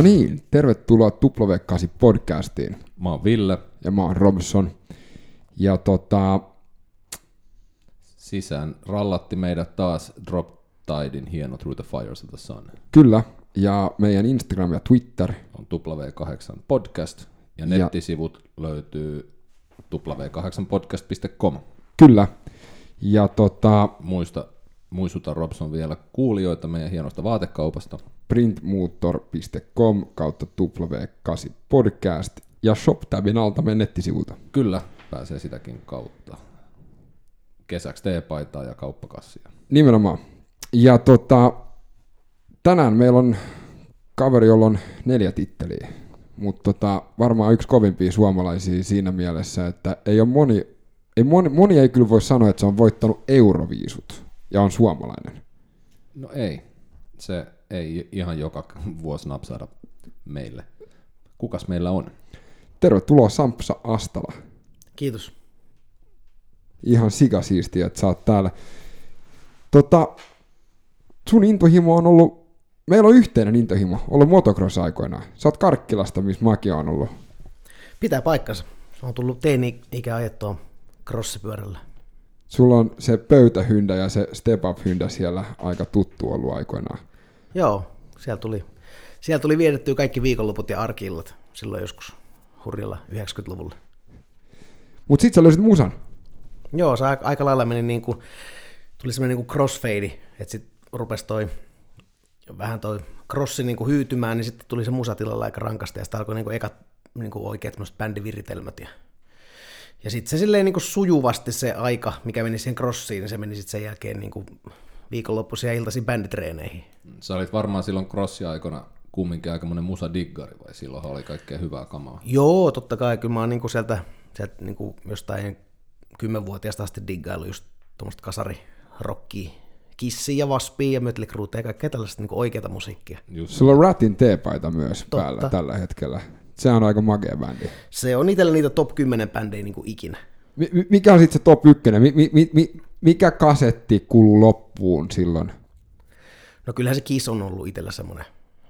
No niin, tervetuloa Tuplovekkaasi podcastiin. Mä oon Ville. Ja mä oon Robson. Ja tota... Sisään rallatti meidät taas Drop Tidein hieno Through the Fires of the Sun. Kyllä, ja meidän Instagram ja Twitter. On W8 podcast, ja nettisivut ja... löytyy w8podcast.com. Kyllä, ja tota... Muista, muistuta Robson vielä kuulijoita meidän hienosta vaatekaupasta. printmotor.com kautta W8 podcast ja ShopTabin alta meidän nettisivulta. Kyllä, pääsee sitäkin kautta. Kesäksi teepaitaa ja kauppakassia. Nimenomaan. Ja tota, tänään meillä on kaveri, jolla on neljä titteliä, mutta tota, varmaan yksi kovimpia suomalaisia siinä mielessä, että ei ole moni, ei moni, moni ei kyllä voi sanoa, että se on voittanut Euroviisut ja on suomalainen. No ei, se ei ihan joka vuosi napsaada meille. Kukas meillä on? Tervetuloa Sampsa Astala. Kiitos. Ihan sikasiistiä, että sä oot täällä. Tota, sun intohimo on ollut, meillä on yhteinen intohimo, ollut motocross aikoinaan. Sä oot Karkkilasta, missä mäkin on ollut. Pitää paikkansa. Se on tullut teini-ikä ajettua crossipyörällä. Sulla on se pöytähyndä ja se step up hyndä siellä aika tuttu ollut aikoinaan. Joo, siellä tuli, siellä tuli vietettyä kaikki viikonloput ja arkillat silloin joskus hurjalla 90-luvulla. Mut sit sä löysit musan. Joo, se aika, lailla meni niin kuin, tuli semmoinen niin kuin crossfade, että sit rupesi toi vähän toi crossi niin kuin hyytymään, niin sitten tuli se musatilalla aika rankasta ja sitten alkoi niin kuin ekat niin kuin oikeat bändiviritelmät ja ja sitten se silleen niin kuin sujuvasti se aika, mikä meni siihen crossiin, niin se meni sitten sen jälkeen niin kuin viikonloppuisia iltaisin bänditreeneihin. Sä olit varmaan silloin crossi-aikana kumminkin aika monen musa-diggari, vai silloin oli kaikkea hyvää kamaa? Joo, totta kai. Kyllä mä oon niin kuin sieltä, sieltä niin kuin jostain kymmenvuotiaasta asti diggailu just tuommoista kasarirokkia, kissiä ja Waspia ja Mötley Crue ja kaikkea tällaista niin oikeata musiikkia. Just. Sulla on Ratin teepaita myös Totta. päällä tällä hetkellä. Se on aika magea bändi. Se on itsellä niitä top 10 bändejä niin kuin ikinä. Mikä on sitten se top 1? Mi- mi- mi- mikä kasetti kuluu loppuun silloin? No kyllähän se Kiss on ollut itsellä semmoinen.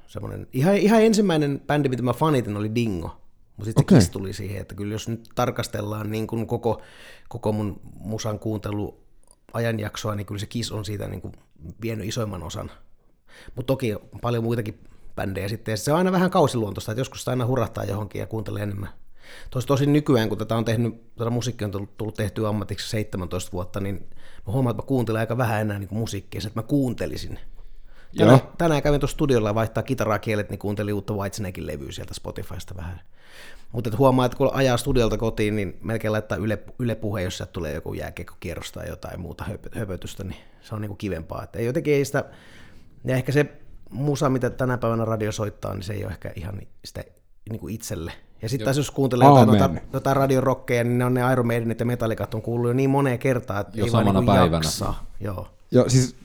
semmoinen. Ihan, ihan ensimmäinen bändi, mitä mä fanitin, oli Dingo. Mutta sitten okay. Kiss tuli siihen, että kyllä jos nyt tarkastellaan niin kuin koko, koko mun musan kuuntelu ajanjaksoa, niin kyllä se Kiss on siitä niin kuin vienyt isoimman osan. Mutta toki paljon muitakin bändejä sitten. Ja se on aina vähän kausiluontoista, että joskus aina hurahtaa johonkin ja kuuntelee enemmän. Tosi tosin nykyään, kun tätä on tehnyt, tätä musiikkia on tullut, tullut tehtyä ammatiksi 17 vuotta, niin mä huomaan, että mä kuuntelen aika vähän enää niin musiikkia, että mä kuuntelisin. Tänään, tänään kävin tuossa studiolla vaihtaa kitaraa kielet, niin kuuntelin uutta Whitesnakein levyä sieltä Spotifysta vähän. Mutta huomaa, että kun ajaa studiolta kotiin, niin melkein laittaa yle, yle puhe, jos sieltä tulee joku jääkiekkokierros tai jotain muuta höpötystä, niin se on niin kuin kivempaa. Että ei jotenkin ei sitä, ja ehkä se musa, mitä tänä päivänä radio soittaa, niin se ei ole ehkä ihan sitä niin kuin itselle. Ja sitten taas jos kuuntelee jotain, noita, jotain radiorokkeja, niin ne on ne Iron Maidenit ja Metallicat on kuullut jo niin moneen kertaan, että jo ei samana vaan niin päivänä. Jaksa. Joo. Joo, siis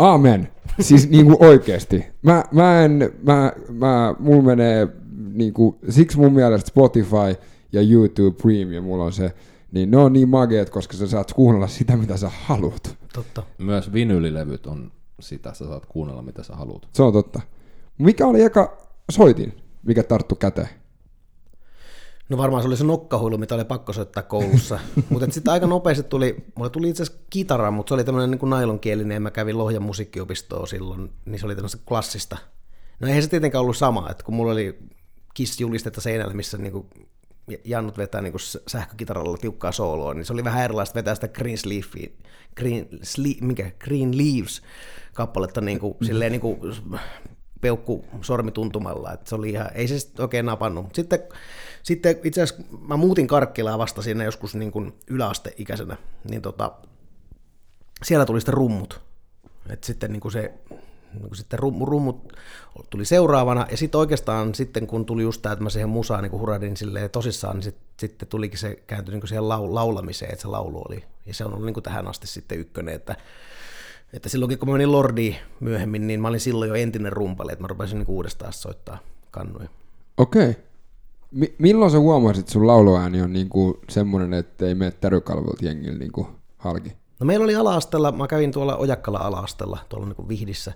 Amen. Siis niin kuin oikeasti. Mä, mä en, mä, mä, mulla menee, niin kuin, siksi mun mielestä Spotify ja YouTube Premium, mulla on se, niin ne on niin mageet, koska sä saat kuunnella sitä, mitä sä haluat. Totta. Myös vinylilevyt on sitä, sä saat kuunnella mitä sä haluat. Se on totta. Mikä oli eka soitin, mikä tarttu käteen? No varmaan se oli se nokkahuilu, mitä oli pakko soittaa koulussa. mutta sitten aika nopeasti tuli, mulle tuli itse asiassa kitara, mutta se oli tämmöinen niin nailonkielinen, ja mä kävin Lohjan musiikkiopistoa silloin, niin se oli tämmöistä klassista. No eihän se tietenkään ollut sama, että kun mulla oli Kiss-julistetta seinällä, missä niin kuin Jannut vetää niin sähkökitaralla tiukkaa sooloa, niin se oli vähän erilaista vetää sitä Green Sleeve, Green, Sleeve, mikä, Green Leaves kappaletta niin kuin, silleen niin kuin peukku sormituntumalla, että se oli ihan, ei se oikein napannut. Sitten, sitten itse asiassa mä muutin Karkkilaa vasta siinä joskus niin kuin yläasteikäisenä, niin tota, siellä tuli sitten rummut. Et sitten niin kuin se niin sitten rummut tuli seuraavana, ja sitten oikeastaan sitten kun tuli just tämä, että mä siihen musaan niin huradin tosissaan, niin sit, sitten tulikin se kääntyi niin siihen lau, laulamiseen, että se laulu oli, ja se on ollut niin kuin tähän asti sitten ykkönen, että, että silloinkin kun mä menin Lordiin myöhemmin, niin mä olin silloin jo entinen rumpali, että mä rupesin niin uudestaan soittaa kannuja. Okei. Okay. M- milloin sä huomasit, että sun lauluääni on niin kuin semmoinen, että ei mene tärykalvolta jengillä niin halki? No meillä oli alaastella, mä kävin tuolla Ojakkala alaastella, tuolla niin kuin Vihdissä,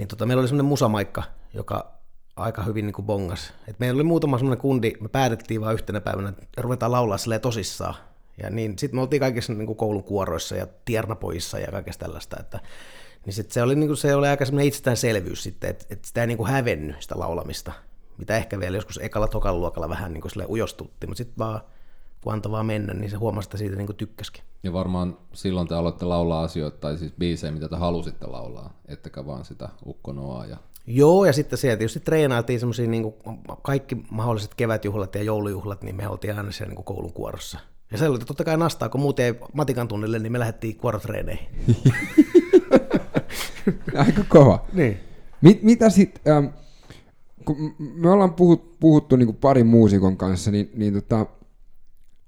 niin tota, meillä oli semmoinen musamaikka, joka aika hyvin niin kuin bongas. Et meillä oli muutama semmoinen kundi, me päätettiin vaan yhtenä päivänä, että ruvetaan laulaa silleen tosissaan. Ja niin sitten me oltiin kaikissa niin kuin koulun kuoroissa ja tiernapojissa ja kaikesta tällaista, että niin sit se, oli, niin kuin, se oli aika semmoinen itsestäänselvyys sitten, että, että sitä ei niin kuin hävennyt sitä laulamista, mitä ehkä vielä joskus ekalla tokalla luokalla vähän niin kuin ujostutti, mutta sitten vaan kun antoi vaan mennä, niin se huomasi, että siitä niin tykkäskin. Ja varmaan silloin te aloitte laulaa asioita, tai siis biisejä, mitä te halusitte laulaa, ettekä vaan sitä ukkonoa ja Joo, ja sitten siellä tietysti treenailtiin semmoisia niin kaikki mahdolliset kevätjuhlat ja joulujuhlat, niin me oltiin aina siellä niin koulun kuorossa. Ja se oli totta kai nastaa, kun muuten ei matikan tunnille, niin me lähdettiin kuorotreeneihin. Aika kova. Niin. Mit, mitä sitten, ähm, kun me ollaan puhut, puhuttu niin parin muusikon kanssa, niin, niin tota,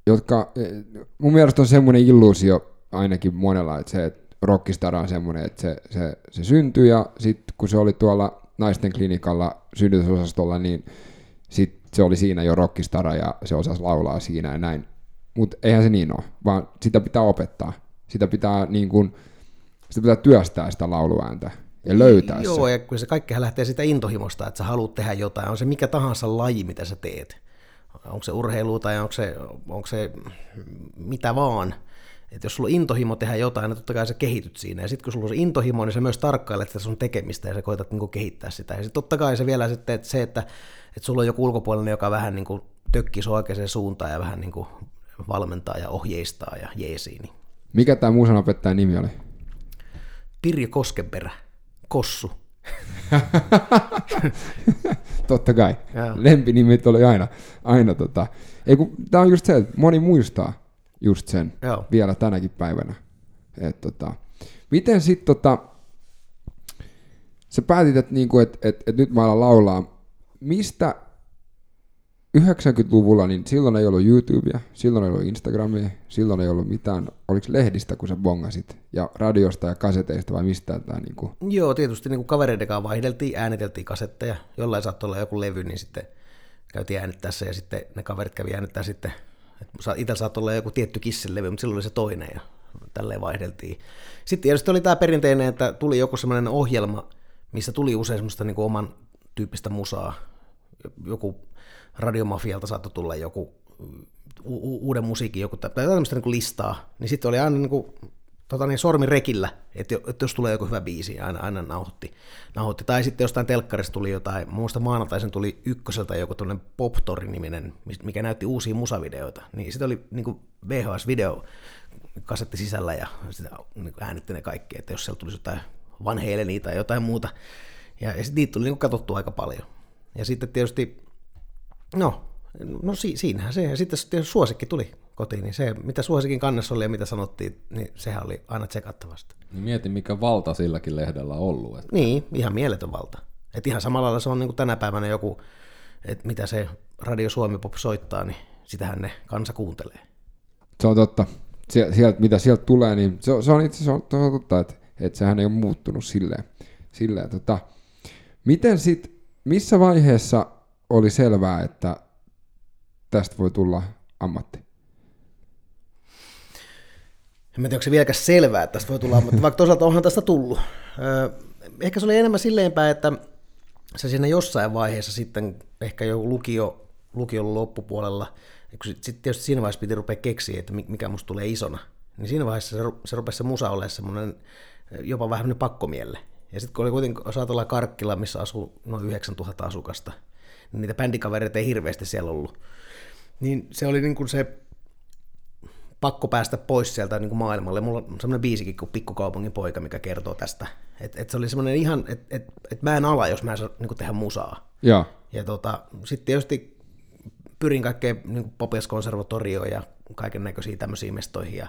jotka, eh, mun mielestä on semmoinen illuusio ainakin monella, että se, että rockistara on semmoinen, että se, se, se syntyi ja sitten kun se oli tuolla naisten klinikalla synnytysosastolla, niin sitten se oli siinä jo rockistara ja se osasi laulaa siinä ja näin. Mutta eihän se niin ole, vaan sitä pitää opettaa. Sitä pitää, niin kun, sitä pitää työstää sitä lauluääntä ja löytää Joo, se. Joo, ja kun se kaikkihan lähtee sitä intohimosta, että sä haluat tehdä jotain, on se mikä tahansa laji, mitä sä teet. Onko se urheilu tai onko se, onko se mitä vaan. Että jos sulla on intohimo tehdä jotain, niin totta kai sä kehityt siinä. Ja sitten kun sulla on se intohimo, niin sä myös tarkkailet sitä sun tekemistä ja sä koetat niin kehittää sitä. Ja sitten totta kai se vielä sitten, että se, että, että sulla on joku ulkopuolinen, joka vähän niin tökkii sun oikeaan suuntaan ja vähän niin valmentaa ja ohjeistaa ja jeesii. Niin. Mikä tämä muusan opettajan nimi oli? Pirjo Koskenperä. Kossu. Totta kai. Lempinimit oli aina, aina tota. Ei kun, tää on just se, että moni muistaa just sen Joo. vielä tänäkin päivänä. Et, tota, miten sitten tota, sä päätit, että niinku, et, et, et nyt mä alan laulaa. Mistä 90-luvulla, niin silloin ei ollut YouTubea, silloin ei ollut Instagramia, silloin ei ollut mitään, oliko lehdistä, kun sä bongasit, ja radiosta ja kaseteista vai mistä tämä niin kuin? Joo, tietysti niin kuin kavereiden kanssa vaihdeltiin, ääniteltiin kasetteja, jollain saattoi olla joku levy, niin sitten käytiin äänittäessä ja sitten ne kaverit kävi äänittää sitten, itsellä saattoi olla joku tietty kisselevy, mutta silloin oli se toinen ja tälleen vaihdeltiin. Sitten tietysti oli tämä perinteinen, että tuli joku semmoinen ohjelma, missä tuli usein semmoista niin oman tyyppistä musaa, joku radiomafialta saattoi tulla joku u- uuden musiikin, joku tai tämmöistä niin listaa, niin sitten oli aina niin kuin, tota niin, sormi rekillä, että, että jos tulee joku hyvä biisi, aina, aina nauhoitti, nauhoitti. Tai sitten jostain telkkarista tuli jotain, muista maanantaisen tuli ykköseltä joku tuollainen Poptori-niminen, mikä näytti uusia musavideoita. Niin sitten oli niin VHS-video kasetti sisällä ja sitä niin äänitti ne kaikki, että jos siellä tulisi jotain vanheilenia tai jotain muuta. Ja, ja sitten niitä tuli niin katsottu aika paljon. Ja sitten tietysti No, no si- siinähän se. Ja sitten jos suosikki tuli kotiin, niin se, mitä suosikin kannessa oli ja mitä sanottiin, niin sehän oli aina tsekattavasti. Niin mieti, mikä valta silläkin lehdellä on ollut. Että... Niin, ihan mieletön valta. Et ihan samalla lailla se on niin kuin tänä päivänä joku, että mitä se Radio Suomi Pop soittaa, niin sitähän ne kansa kuuntelee. Se on totta. Sieltä, mitä sieltä tulee, niin se, se on itse asiassa totta, että, että sehän ei ole muuttunut silleen. silleen tota. Miten sitten, missä vaiheessa oli selvää, että tästä voi tulla ammatti? En tiedä, onko se vieläkään selvää, että tästä voi tulla ammatti, vaikka toisaalta onhan tästä tullut. Ehkä se oli enemmän silleenpäin, että se siinä jossain vaiheessa sitten, ehkä jo lukio, lukion loppupuolella, sitten tietysti siinä vaiheessa piti rupea keksiä, että mikä musta tulee isona, niin siinä vaiheessa se, se rupesi se musa olemaan semmoinen jopa vähän pakkomielle. Ja sitten kun oli kuitenkin, saat olla Karkkila, missä asuu noin 9000 asukasta, niitä bändikavereita ei hirveästi siellä ollut. Niin se oli niin kuin se pakko päästä pois sieltä niin kuin maailmalle. Mulla on semmoinen biisikin kuin Pikkukaupungin poika, mikä kertoo tästä. Että et se oli semmoinen ihan, että et, et mä en ala, jos mä en saa niin kuin tehdä musaa. Ja, ja tota, sitten tietysti pyrin kaikkeen niin Popias-konservatorioon ja kaiken näköisiin tämmöisiin mestoihin ja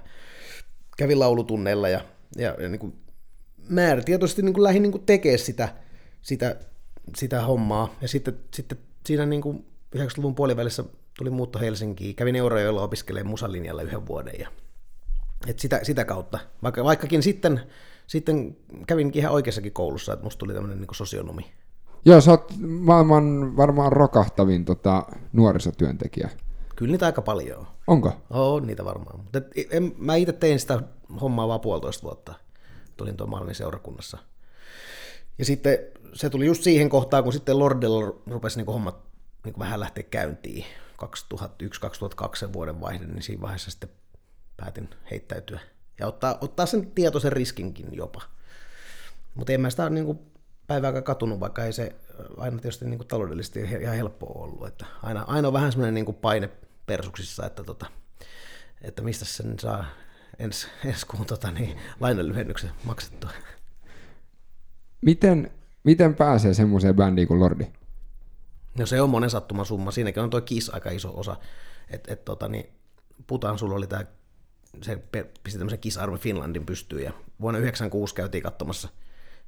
kävin laulutunneilla ja, ja, ja niin kuin määrätietoisesti niin kuin lähdin niin kuin tekemään sitä, sitä, sitä hommaa. Ja sitten, sitten siinä niin kuin 90-luvun puolivälissä tuli muutto Helsinkiin, kävin Eurajoella opiskelemaan musalinjalla yhden vuoden ja et sitä, sitä kautta, vaikka, vaikkakin sitten, sitten kävinkin ihan oikeassakin koulussa, että musta tuli tämmöinen niin sosionomi. Joo, sä oot maailman varmaan rokahtavin tota, nuorisotyöntekijä. Kyllä niitä aika paljon on. Onko? On niitä varmaan. Mutta en, mä itse tein sitä hommaa vaan puolitoista vuotta. Tulin tuon Malmin seurakunnassa. Ja sitten se tuli just siihen kohtaan, kun sitten Lordella rupesi niin hommat niin vähän lähteä käyntiin 2001-2002 vuoden vaihde, niin siinä vaiheessa sitten päätin heittäytyä ja ottaa, ottaa sen tietoisen riskinkin jopa. Mutta en mä sitä niin päivääkään katunut, vaikka ei se aina tietysti niin taloudellisesti ihan helppoa ollut. Että aina, aina on vähän semmoinen niin paine persuksissa, että, tota, että mistä sen saa ensi, ensi kuun tota, niin, lainanlyhennyksen maksettua. Miten, miten pääsee semmoiseen bändiin kuin Lordi? No se on monen sattuman summa. Siinäkin on tuo Kiss aika iso osa. että et, tota, niin, Putan sulla oli tämä, se pisti tämmöisen Kiss Army Finlandin pystyyn ja vuonna 1996 käytiin katsomassa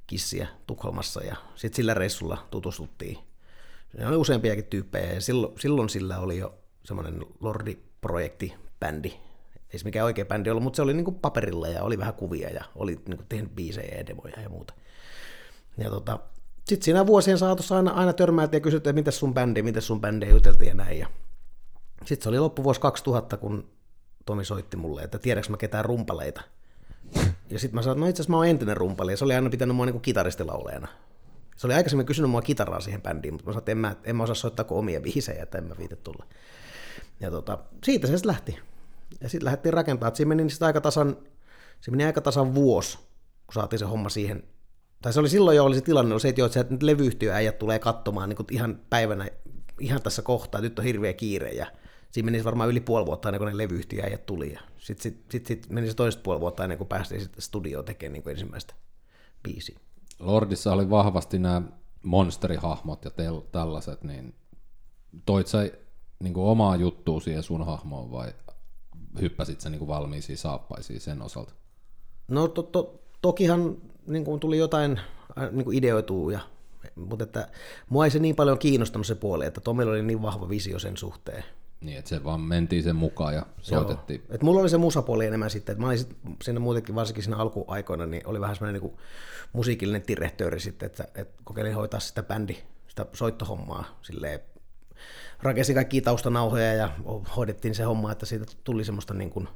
Kissiä Tukholmassa ja sitten sillä reissulla tutustuttiin. Se oli useampiakin tyyppejä ja silloin, silloin sillä oli jo semmoinen Lordi-projekti, bändi. Ei se mikään oikea bändi ollut, mutta se oli niinku paperilla ja oli vähän kuvia ja oli niinku tehnyt biisejä ja demoja ja muuta. Ja tota, sitten siinä vuosien saatossa aina, aina törmäiltiin ja kysyttiin, että miten sun bändi, miten sun bändi juteltiin ja näin. Ja sitten se oli loppuvuosi 2000, kun Tomi soitti mulle, että tiedätkö mä ketään rumpaleita. Ja sitten mä sanoin, että no itse asiassa mä oon entinen rumpali, ja se oli aina pitänyt mua niin kitaristilauleena. Se oli aikaisemmin kysynyt mua kitaraa siihen bändiin, mutta mä sanoin, että en mä, en mä osaa soittaa kuin omia biisejä, että en mä viite tulla. Ja tota, siitä se sitten lähti. Ja sitten lähdettiin rakentamaan. Siinä meni sitä aika tasan, se meni aika tasan vuosi, kun saatiin se homma siihen. Tai se oli silloin jo oli se tilanne, oli se, että, jo, että nyt levyyhtiöäijät tulee katsomaan niin ihan päivänä, ihan tässä kohtaa, nyt on hirveä kiire. Ja siinä meni varmaan yli puoli vuotta ennen kuin ne levyyhtiöäijät tuli. Ja sitten sit, sit, sit meni se toista puoli vuotta ennen kuin päästiin sitten studioon tekemään niin kuin ensimmäistä biisiä. Lordissa oli vahvasti nämä monsterihahmot ja tel- tällaiset, niin toit sä niin kuin omaa juttua siihen sun hahmoon vai hyppäsit sä niin kuin valmiisiin saappaisiin sen osalta? No to, to, tokihan niin kuin tuli jotain äh, niin kuin ideoituu, ja, mutta että mua ei se niin paljon kiinnostanut se puoli, että Tomilla oli niin vahva visio sen suhteen. Niin, että se vaan mentiin sen mukaan ja soitettiin. Joo. Et mulla oli se musapuoli enemmän sitten, että mä olin sit, siinä muutenkin varsinkin siinä alkuaikoina, niin oli vähän semmoinen niin musiikillinen tirehtööri sitten, että, että kokeilin hoitaa sitä bändi, sitä soittohommaa silleen rakensi kaikki taustanauhoja ja hoidettiin se homma, että siitä tuli semmoista niin kuin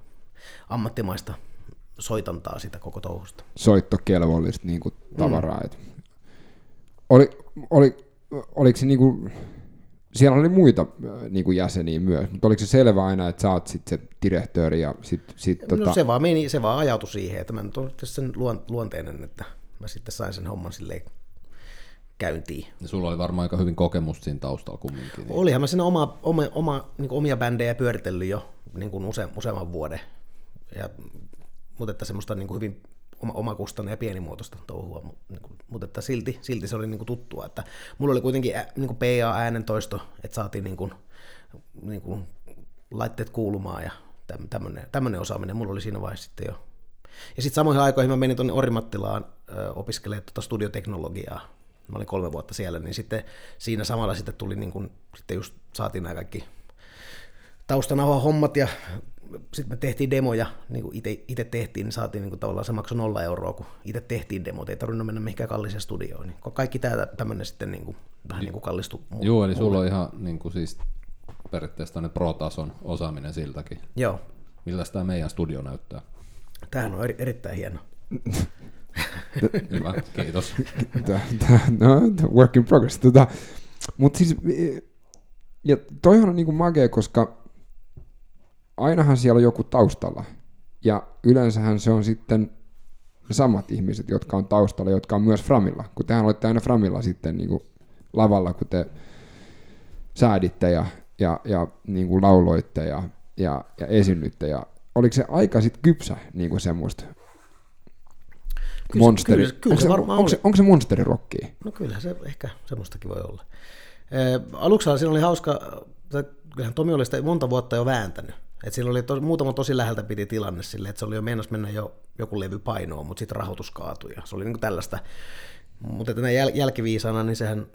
ammattimaista soitantaa sitä koko touhusta. Soittokelvollista niin kuin tavaraa. Mm. Oli, oli, oliko se niin kuin, siellä oli muita niin kuin jäseniä myös, mutta oliko se selvä aina, että sä oot sitten se direktööri ja sit, sit, no, tota... se, vaan meni, se vaan ajautui siihen, että mä nyt olen sen luonteinen, että mä sitten sain sen homman silleen käyntiin. Ja sulla oli varmaan aika hyvin kokemusta siinä taustalla kumminkin. Niin. Olihan mä siinä oma, oma, oma, niin omia bändejä pyöritellyt jo niin kuin use, useamman vuoden. Ja, mutta että semmoista niin kuin hyvin oma, omakustanne ja pienimuotoista touhua, mutta että silti, silti se oli niin kuin tuttua. Että mulla oli kuitenkin niin kuin PA-äänentoisto, että saatiin niin kuin, niin kuin laitteet kuulumaan ja tämmöinen, osaaminen mulla oli siinä vaiheessa sitten jo. Ja sitten samoihin aikoihin mä menin tuonne Orimattilaan opiskelemaan tuota studioteknologiaa, mä olin kolme vuotta siellä, niin sitten siinä samalla sitten tuli niin kuin, sitten just saatiin nämä kaikki taustanauha hommat ja sitten me tehtiin demoja, niin kuin itse tehtiin, niin saatiin niin kuin tavallaan se maksoi nolla euroa, kun itse tehtiin demot, ei tarvinnut mennä mihinkään kalliseen studioon. Niin kaikki tämä tämmöinen sitten niin kuin, vähän niin kuin kallistui. Joo, eli sulla on ihan niin kuin siis periaatteessa pro-tason osaaminen siltäkin. Joo. Millä tämä meidän studio näyttää? Tämähän on eri, erittäin hieno. Hyvä, kiitos. no, work in progress. Tota, Mutta siis, ja toihan on niinku magea, koska ainahan siellä on joku taustalla. Ja yleensähän se on sitten samat ihmiset, jotka on taustalla, jotka on myös Framilla. Kun tehän olette aina Framilla sitten niinku lavalla, kun te sääditte ja, ja, ja niin kuin lauloitte ja, ja, ja esynnytte. Ja oliko se aika sitten kypsä niin kuin semmoista Kyllä, monsteri. Kyllä, kyllä onko, se, varmaan onko, se, onko se monsterirokkia? No kyllä se ehkä semmoistakin voi olla. Aluksi siinä oli hauska, kyllähän Tomi oli sitä monta vuotta jo vääntänyt. Et sillä oli to, muutama tosi läheltä piti tilanne sille, että se oli jo meinas mennä jo joku levy painoon, mutta sitten rahoitus kaatui. Ja se oli niin tällaista. Mutta tänä jäl, jälkiviisana, niin sehän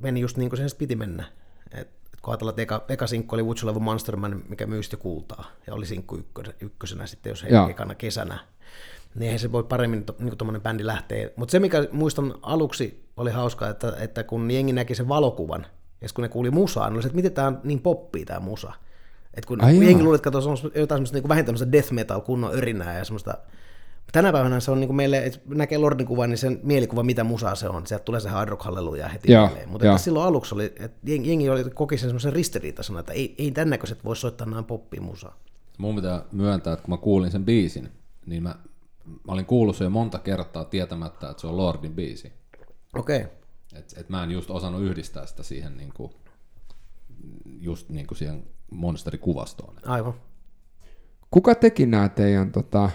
meni just niin kuin sen piti mennä. Et, et kun ajatellaan, että eka, eka sinkku oli Would You Love Monsterman, mikä myysti kultaa, ja oli sinkku ykkösenä sitten, jos ei ekana kesänä niin eihän se voi paremmin niin tuommoinen bändi lähteä. Mutta se, mikä muistan aluksi oli hauskaa, että, että kun jengi näki sen valokuvan, ja kun ne kuuli musaa, niin oli se, että miten tämä on niin poppii tämä musa. Et kun Ai jengi luuli, että katsotaan jotain semmoista niin vähintään death metal kunnon örinää ja semmoista Tänä päivänä se on niin kuin meille, että näkee Lordin kuvan, niin sen mielikuva, mitä musaa se on. Sieltä tulee se hard rock halleluja heti Joo, mieleen. Mutta silloin aluksi oli, että jengi jengi oli, koki sen semmoisen ristiriitaisena, että ei, ei tämän näköiset voi soittaa näin poppia musaa. Mun pitää myöntää, että kun mä kuulin sen biisin, niin mä, mä olin kuullut sen jo monta kertaa tietämättä, että se on Lordin biisi. Okei. Okay. Et, et mä en just osannut yhdistää sitä siihen niinku, just niinku siihen monsterikuvastoon. Aivan. Kuka teki nämä teidän tota,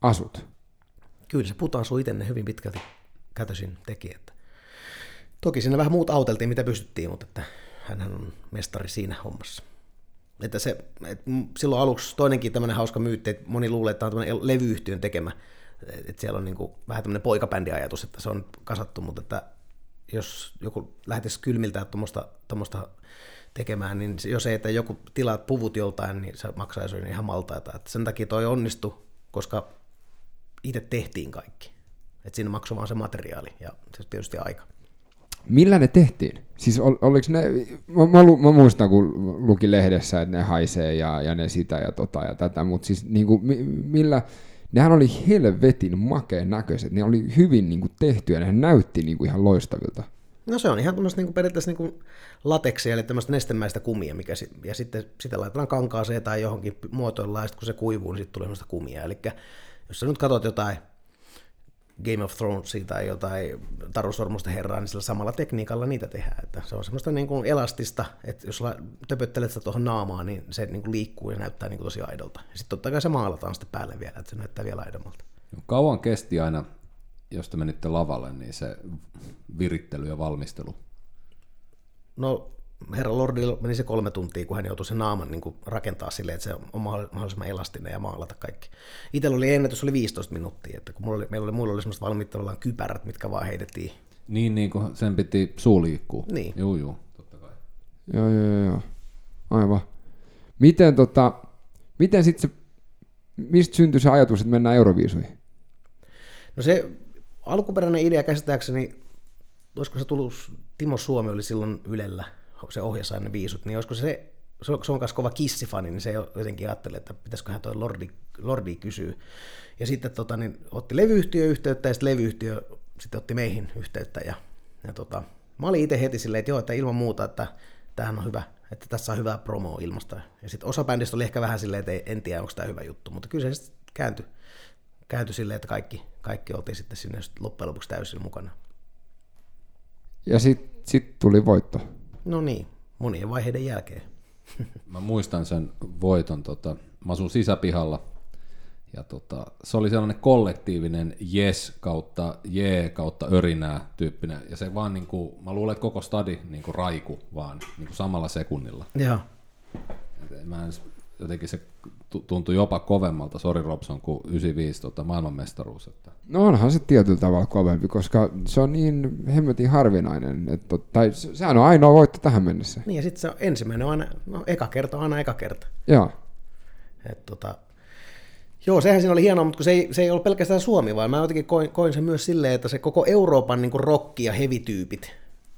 asut? Kyllä se putansuu itse ne hyvin pitkälti kätösin teki. Että. Toki siinä vähän muut auteltiin, mitä pystyttiin, mutta että hänhän on mestari siinä hommassa. Että se, et m- silloin aluksi toinenkin tämmöinen hauska myytti, että moni luulee, että tämä on levyyhtiön tekemä. Että siellä on niin kuin vähän tämmöinen poikabändiajatus, että se on kasattu, mutta että jos joku lähtisi kylmiltään tuommoista, tuommoista tekemään, niin jos ei, että joku tilaa puvut joltain, niin se maksaisi ihan maltaita. Että sen takia toi onnistui, koska itse tehtiin kaikki. Et siinä maksoi vaan se materiaali ja se tietysti aika. Millä ne tehtiin? Siis ol, oliko ne, mä, mä, lu, mä muistan kun luki lehdessä, että ne haisee ja, ja ne sitä ja tota ja tätä, mutta siis niinku, mi, millä, nehän oli helvetin makeen näköiset, ne oli hyvin niinku tehty ja ne näytti niinku ihan loistavilta. No se on ihan tämmöistä niin periaatteessa niin lateksia, eli tämmöistä nestemäistä kumia, mikä sit, ja sitten sitä laitetaan kankaaseen tai johonkin muotoillaan, ja sitten kun se kuivuu, niin sitten tulee semmoista kumia. Eli jos sä nyt katsot jotain Game of Thronesia tai jotain Taru Sormusten herraa, niin sillä samalla tekniikalla niitä tehdään. Että se on semmoista niin kuin elastista, että jos töpöttelet sitä tuohon naamaan, niin se niin kuin liikkuu ja näyttää niin kuin tosi aidolta. Ja sitten totta kai se maalataan sitten päälle vielä, että se näyttää vielä aidommalta. Kauan kesti aina, jos te menitte lavalle, niin se virittely ja valmistelu. No, herra Lordilla meni se kolme tuntia, kun hän joutui sen naaman niin kuin rakentaa silleen, että se on mahdollisimman elastinen ja maalata kaikki. Itsellä oli ennätys, oli 15 minuuttia, että kun mulla oli, meillä oli, mulla oli semmoista valmiit tavallaan kypärät, mitkä vaan heitettiin. Niin, niin kuin sen piti suu liikkuu. Niin. Juu, juu, totta kai. Joo, joo, joo, joo. Aivan. Miten tota, miten sitten se, mistä syntyi se ajatus, että mennään Euroviisuihin? No se alkuperäinen idea käsittääkseni, olisiko se tullut, Timo Suomi oli silloin Ylellä, se ohjasi aina viisut, niin olisiko se, se on, se on myös kova kissifani, niin se jotenkin ajatteli, että pitäisiköhän toi Lordi, Lordi kysyä. Ja sitten tota, niin, otti levyyhtiö yhteyttä ja sitten levyyhtiö sitten otti meihin yhteyttä. Ja, ja tota, mä olin itse heti silleen, että joo, että ilman muuta, että tämähän on hyvä, että tässä on hyvää promoa ilmasta. Ja sitten osa bändistä oli ehkä vähän silleen, että ei, en tiedä, onko tämä hyvä juttu, mutta kyllä se sitten kääntyi, kääntyi silleen, että kaikki, kaikki oltiin sitten sinne loppujen lopuksi täysin mukana. Ja sitten sit tuli voitto. No niin, monien vaiheiden jälkeen. Mä muistan sen voiton, tota, mä asun sisäpihalla, ja tota, se oli sellainen kollektiivinen yes kautta jee kautta örinää tyyppinen, ja se vaan niinku, mä luulen, että koko stadi niinku raiku vaan niinku samalla sekunnilla. Joo. Mä en, jotenkin se tu- tuntui jopa kovemmalta, sori Robson, kuin 95 tota, maailmanmestaruus. Että. No onhan se tietyllä tavalla kovempi, koska se on niin hemmetin harvinainen, että, tai se- sehän on ainoa voitto tähän mennessä. Niin ja sitten se on, ensimmäinen on aina, no eka kerta on aina eka kerta. Joo. Et tota, joo, sehän siinä oli hienoa, mutta kun se ei, se ei ollut pelkästään Suomi, vaan mä jotenkin koin, koin sen myös silleen, että se koko Euroopan niin rock- ja heavy-tyypit,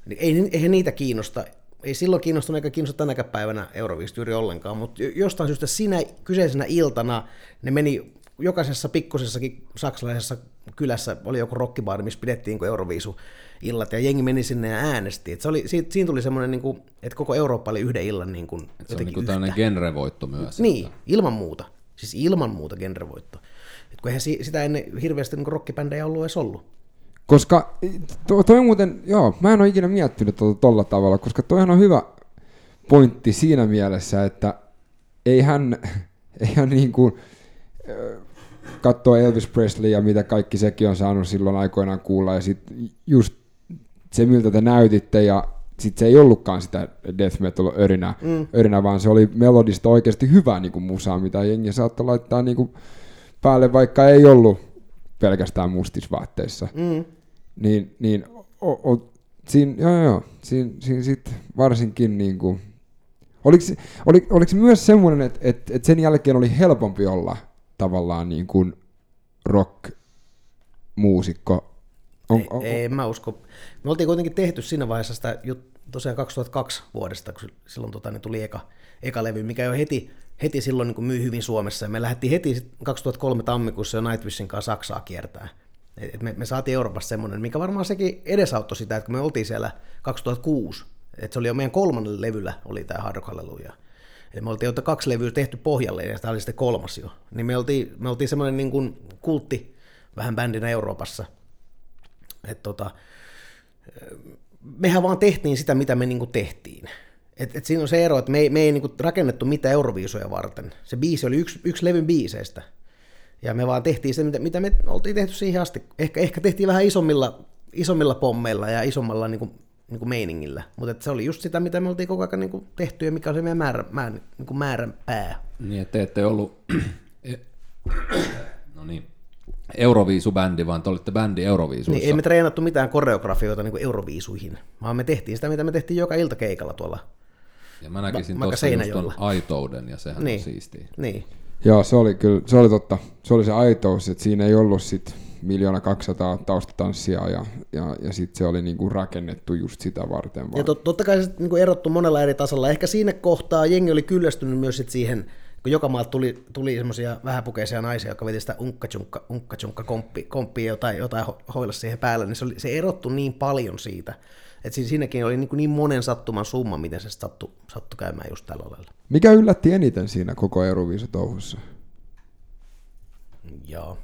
niin ei, eihän niitä kiinnosta, ei silloin kiinnostunut eikä kiinnosta tänäkään päivänä Euroviisut juuri ollenkaan, mutta jo- jostain syystä sinä kyseisenä iltana ne meni jokaisessa pikkusessakin saksalaisessa kylässä oli joku rockibaari, missä pidettiin kuin Euroviisu illat ja jengi meni sinne ja äänesti. Et se oli, siitä, siinä tuli semmoinen, niin kuin, että koko Eurooppa oli yhden illan niin kuin, Se on niinku yhtä. tällainen genrevoitto myös. Niin, ilman muuta. Siis ilman muuta genrevoitto. Et kun eihän si- sitä ennen hirveästi niin rockibändejä ollut edes ollut. Koska to, toi on muuten, joo, mä en ole ikinä miettinyt tuota tolla tavalla, koska toihan on hyvä pointti siinä mielessä, että eihän, eihän niin kuin, katsoa Elvis Presley ja mitä kaikki sekin on saanut silloin aikoinaan kuulla ja sitten just se miltä te näytitte ja sitten se ei ollutkaan sitä death metal örinää, mm. örinää vaan se oli melodista oikeasti hyvää niin kuin musaa, mitä jengi saattoi laittaa niin kuin päälle, vaikka ei ollut pelkästään mustisvaatteissa. Mm. Niin, niin o, o, siinä, joo, joo, siinä, siinä sit varsinkin niin kuin, oliko, se- oli, oliko myös semmoinen, että, että, että sen jälkeen oli helpompi olla tavallaan niin kuin rock-muusikko? On, ei, on, ei, mä usko. Me oltiin kuitenkin tehty siinä vaiheessa sitä jut, tosiaan 2002 vuodesta, kun silloin tota, niin tuli eka, eka levy, mikä jo heti, heti silloin niin myi hyvin Suomessa. Ja me lähdettiin heti sit 2003 tammikuussa jo Nightwishin kanssa Saksaa kiertää. Et me, me saatiin Euroopassa semmoinen, mikä varmaan sekin edesauttoi sitä, että kun me oltiin siellä 2006, että se oli jo meidän kolmannen levyllä, oli tämä Hard Rock. Eli me oltiin jo kaksi levyä tehty pohjalle, ja tämä oli sitten kolmas jo. Niin me oltiin, me oltiin semmoinen niin kuin kultti vähän bändinä Euroopassa. Et tota, mehän vaan tehtiin sitä, mitä me niin kuin tehtiin. Et, et siinä on se ero, että me ei, me ei niin kuin rakennettu mitään Euroviisoja varten. Se biisi oli yksi, yksi levyn biiseistä. Ja me vaan tehtiin se, mitä, mitä me oltiin tehty siihen asti. Ehkä, ehkä tehtiin vähän isommilla, isommilla pommeilla ja isommalla niin kuin, niin kuin meiningillä. Mutta se oli just sitä, mitä me oltiin koko ajan niin kuin tehty ja mikä on se meidän määrä, määrä, niin kuin määrän pää. Niin, että te ette ollut no niin, Euroviisubändi, vaan te olitte bändi Euroviisuissa. Niin, ei me treenattu mitään koreografioita niin kuin Euroviisuihin, vaan me tehtiin sitä, mitä me tehtiin joka ilta keikalla tuolla. ja mä näkisin tuossa just ton Seinäjoella. aitouden, ja sehän Niin. on siistiä. Niin. Joo, se oli kyllä, se oli totta. Se oli se aitous, että siinä ei ollut sit miljoona 200 taustatanssia ja, ja, ja sitten se oli niinku rakennettu just sitä varten. Ja Vaan. tot, totta kai se niin erottu monella eri tasolla. Ehkä siinä kohtaa jengi oli kyllästynyt myös sit siihen, kun joka maalta tuli, tuli semmoisia vähäpukeisia naisia, jotka veti sitä unkkachunkka, unkkachunkka komppi, komppia jotain, jotain ho- hoilasi siihen päälle, niin se, oli, se erottu niin paljon siitä, että siinä, siinäkin oli niin, niin monen sattuman summa, miten se sattui, sattui käymään just tällä lailla. Mikä yllätti eniten siinä koko Euroviisutouhussa? Joo.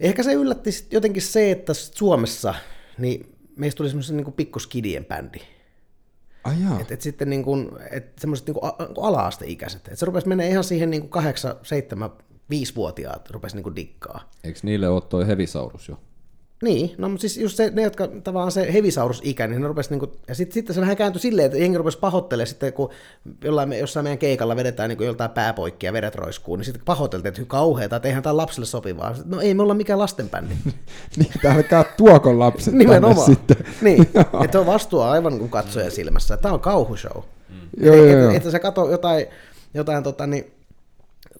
Ehkä se yllätti jotenkin se, että Suomessa niin meistä tuli semmoisen niin pikkuskidien bändi. Ai jaa. Et, et sitten niin kuin, et semmoiset niin kuin niin kuin ala-asteikäiset. Et se rupesi mennä ihan siihen niin kuin 8, 7, 5-vuotiaat rupesi niin kuin dikkaa. Eikö niille ole toi Hevisaurus jo? Niin, no mutta siis just se, ne, jotka tavallaan se hevisaurus-ikä, niin ne rupesi niinku, ja sitten sit se vähän kääntyi silleen, että jengi rupesi pahoittelemaan sitten, kun jollain, me- jossain meidän keikalla vedetään niinku joltain pääpoikki ja vedet roiskuu, niin sitten pahoiteltiin, että kauheeta, että eihän tämä lapsille sopivaa. No ei me olla mikään lastenbändi. niin, älkää tuoko lapset Nimenomaan. sitten. niin, että on vastuu aivan kuin katsojan silmässä. Tämä on kauhushow. Joo, joo, joo. Että, sä kato jotain, jotain tota, niin,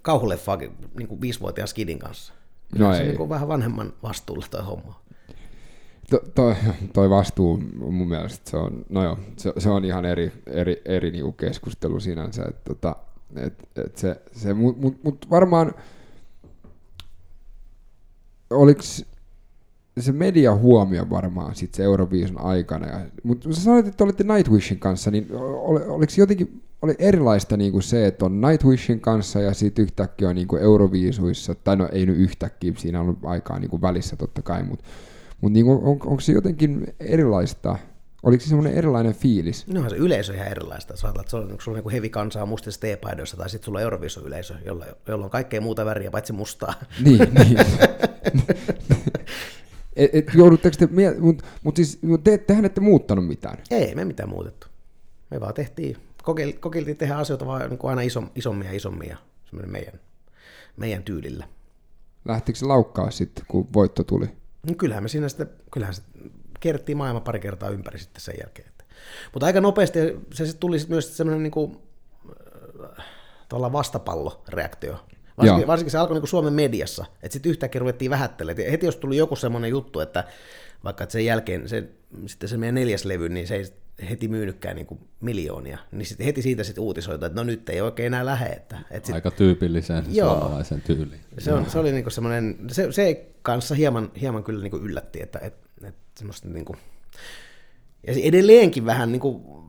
kauhuleffaa niin kuin viisivuotiaan skidin kanssa. No se ei. niin kuin vähän vanhemman vastuulla toi homma. To, toi, toi vastuu mun mielestä se on, no joo, se, se on ihan eri, eri, eri niinku keskustelu sinänsä, että tota, et, et se, se mut, mut, mut varmaan oliks se media huomio varmaan sit se Euroviisun aikana, ja, mutta sä sanoit, että olitte Nightwishin kanssa, niin oli, oliko jotenkin oli erilaista niinku se, että on Nightwishin kanssa ja sitten yhtäkkiä on niinku Euroviisuissa, tai no ei nyt yhtäkkiä, siinä on ollut aikaa niinku välissä totta kai, mutta mutta niinku, on, onko se jotenkin erilaista, oliko se semmoinen erilainen fiilis? No se yleisö ihan erilaista. Että se on, onko sulla niin hevi kansaa mustissa teepaidoissa tai sitten sulla on Eurovision-yleisö, jolla, jolla on kaikkea muuta väriä paitsi mustaa. Niin, niin. et, et, joudutteko te, mutta mut siis, te, tehän ette muuttanut mitään. Ei me mitään muutettu. Me vaan tehtiin, kokeil, kokeiltiin tehdä asioita vaan niin kuin aina isom, isommin ja isommin ja semmoinen meidän, meidän tyylillä. Lähtikö se laukkaa sitten, kun voitto tuli? No kyllähän me siinä sitten, kyllähän se kierrettiin maailma pari kertaa ympäri sitten sen jälkeen. Että. Mutta aika nopeasti se sitten tuli myös semmoinen niin kuin, äh, vastapalloreaktio. Varsinkin, Joo. varsinkin se alkoi niin kuin Suomen mediassa, että sitten yhtäkkiä ruvettiin vähättelemään. Heti jos tuli joku semmoinen juttu, että vaikka että sen jälkeen se, sitten se meidän neljäs levy, niin se ei heti myynytkään niin kuin miljoonia, niin sitten heti siitä sitten uutisoitu, että no nyt ei oikein enää lähe. Että, että sit, Aika tyypilliseen Joo. suomalaisen tyyliin. se, on, se oli niinku semmoinen, se, se kanssa hieman, hieman kyllä niinku yllätti, että et, et semmoista niinku, ja se edelleenkin vähän niinku,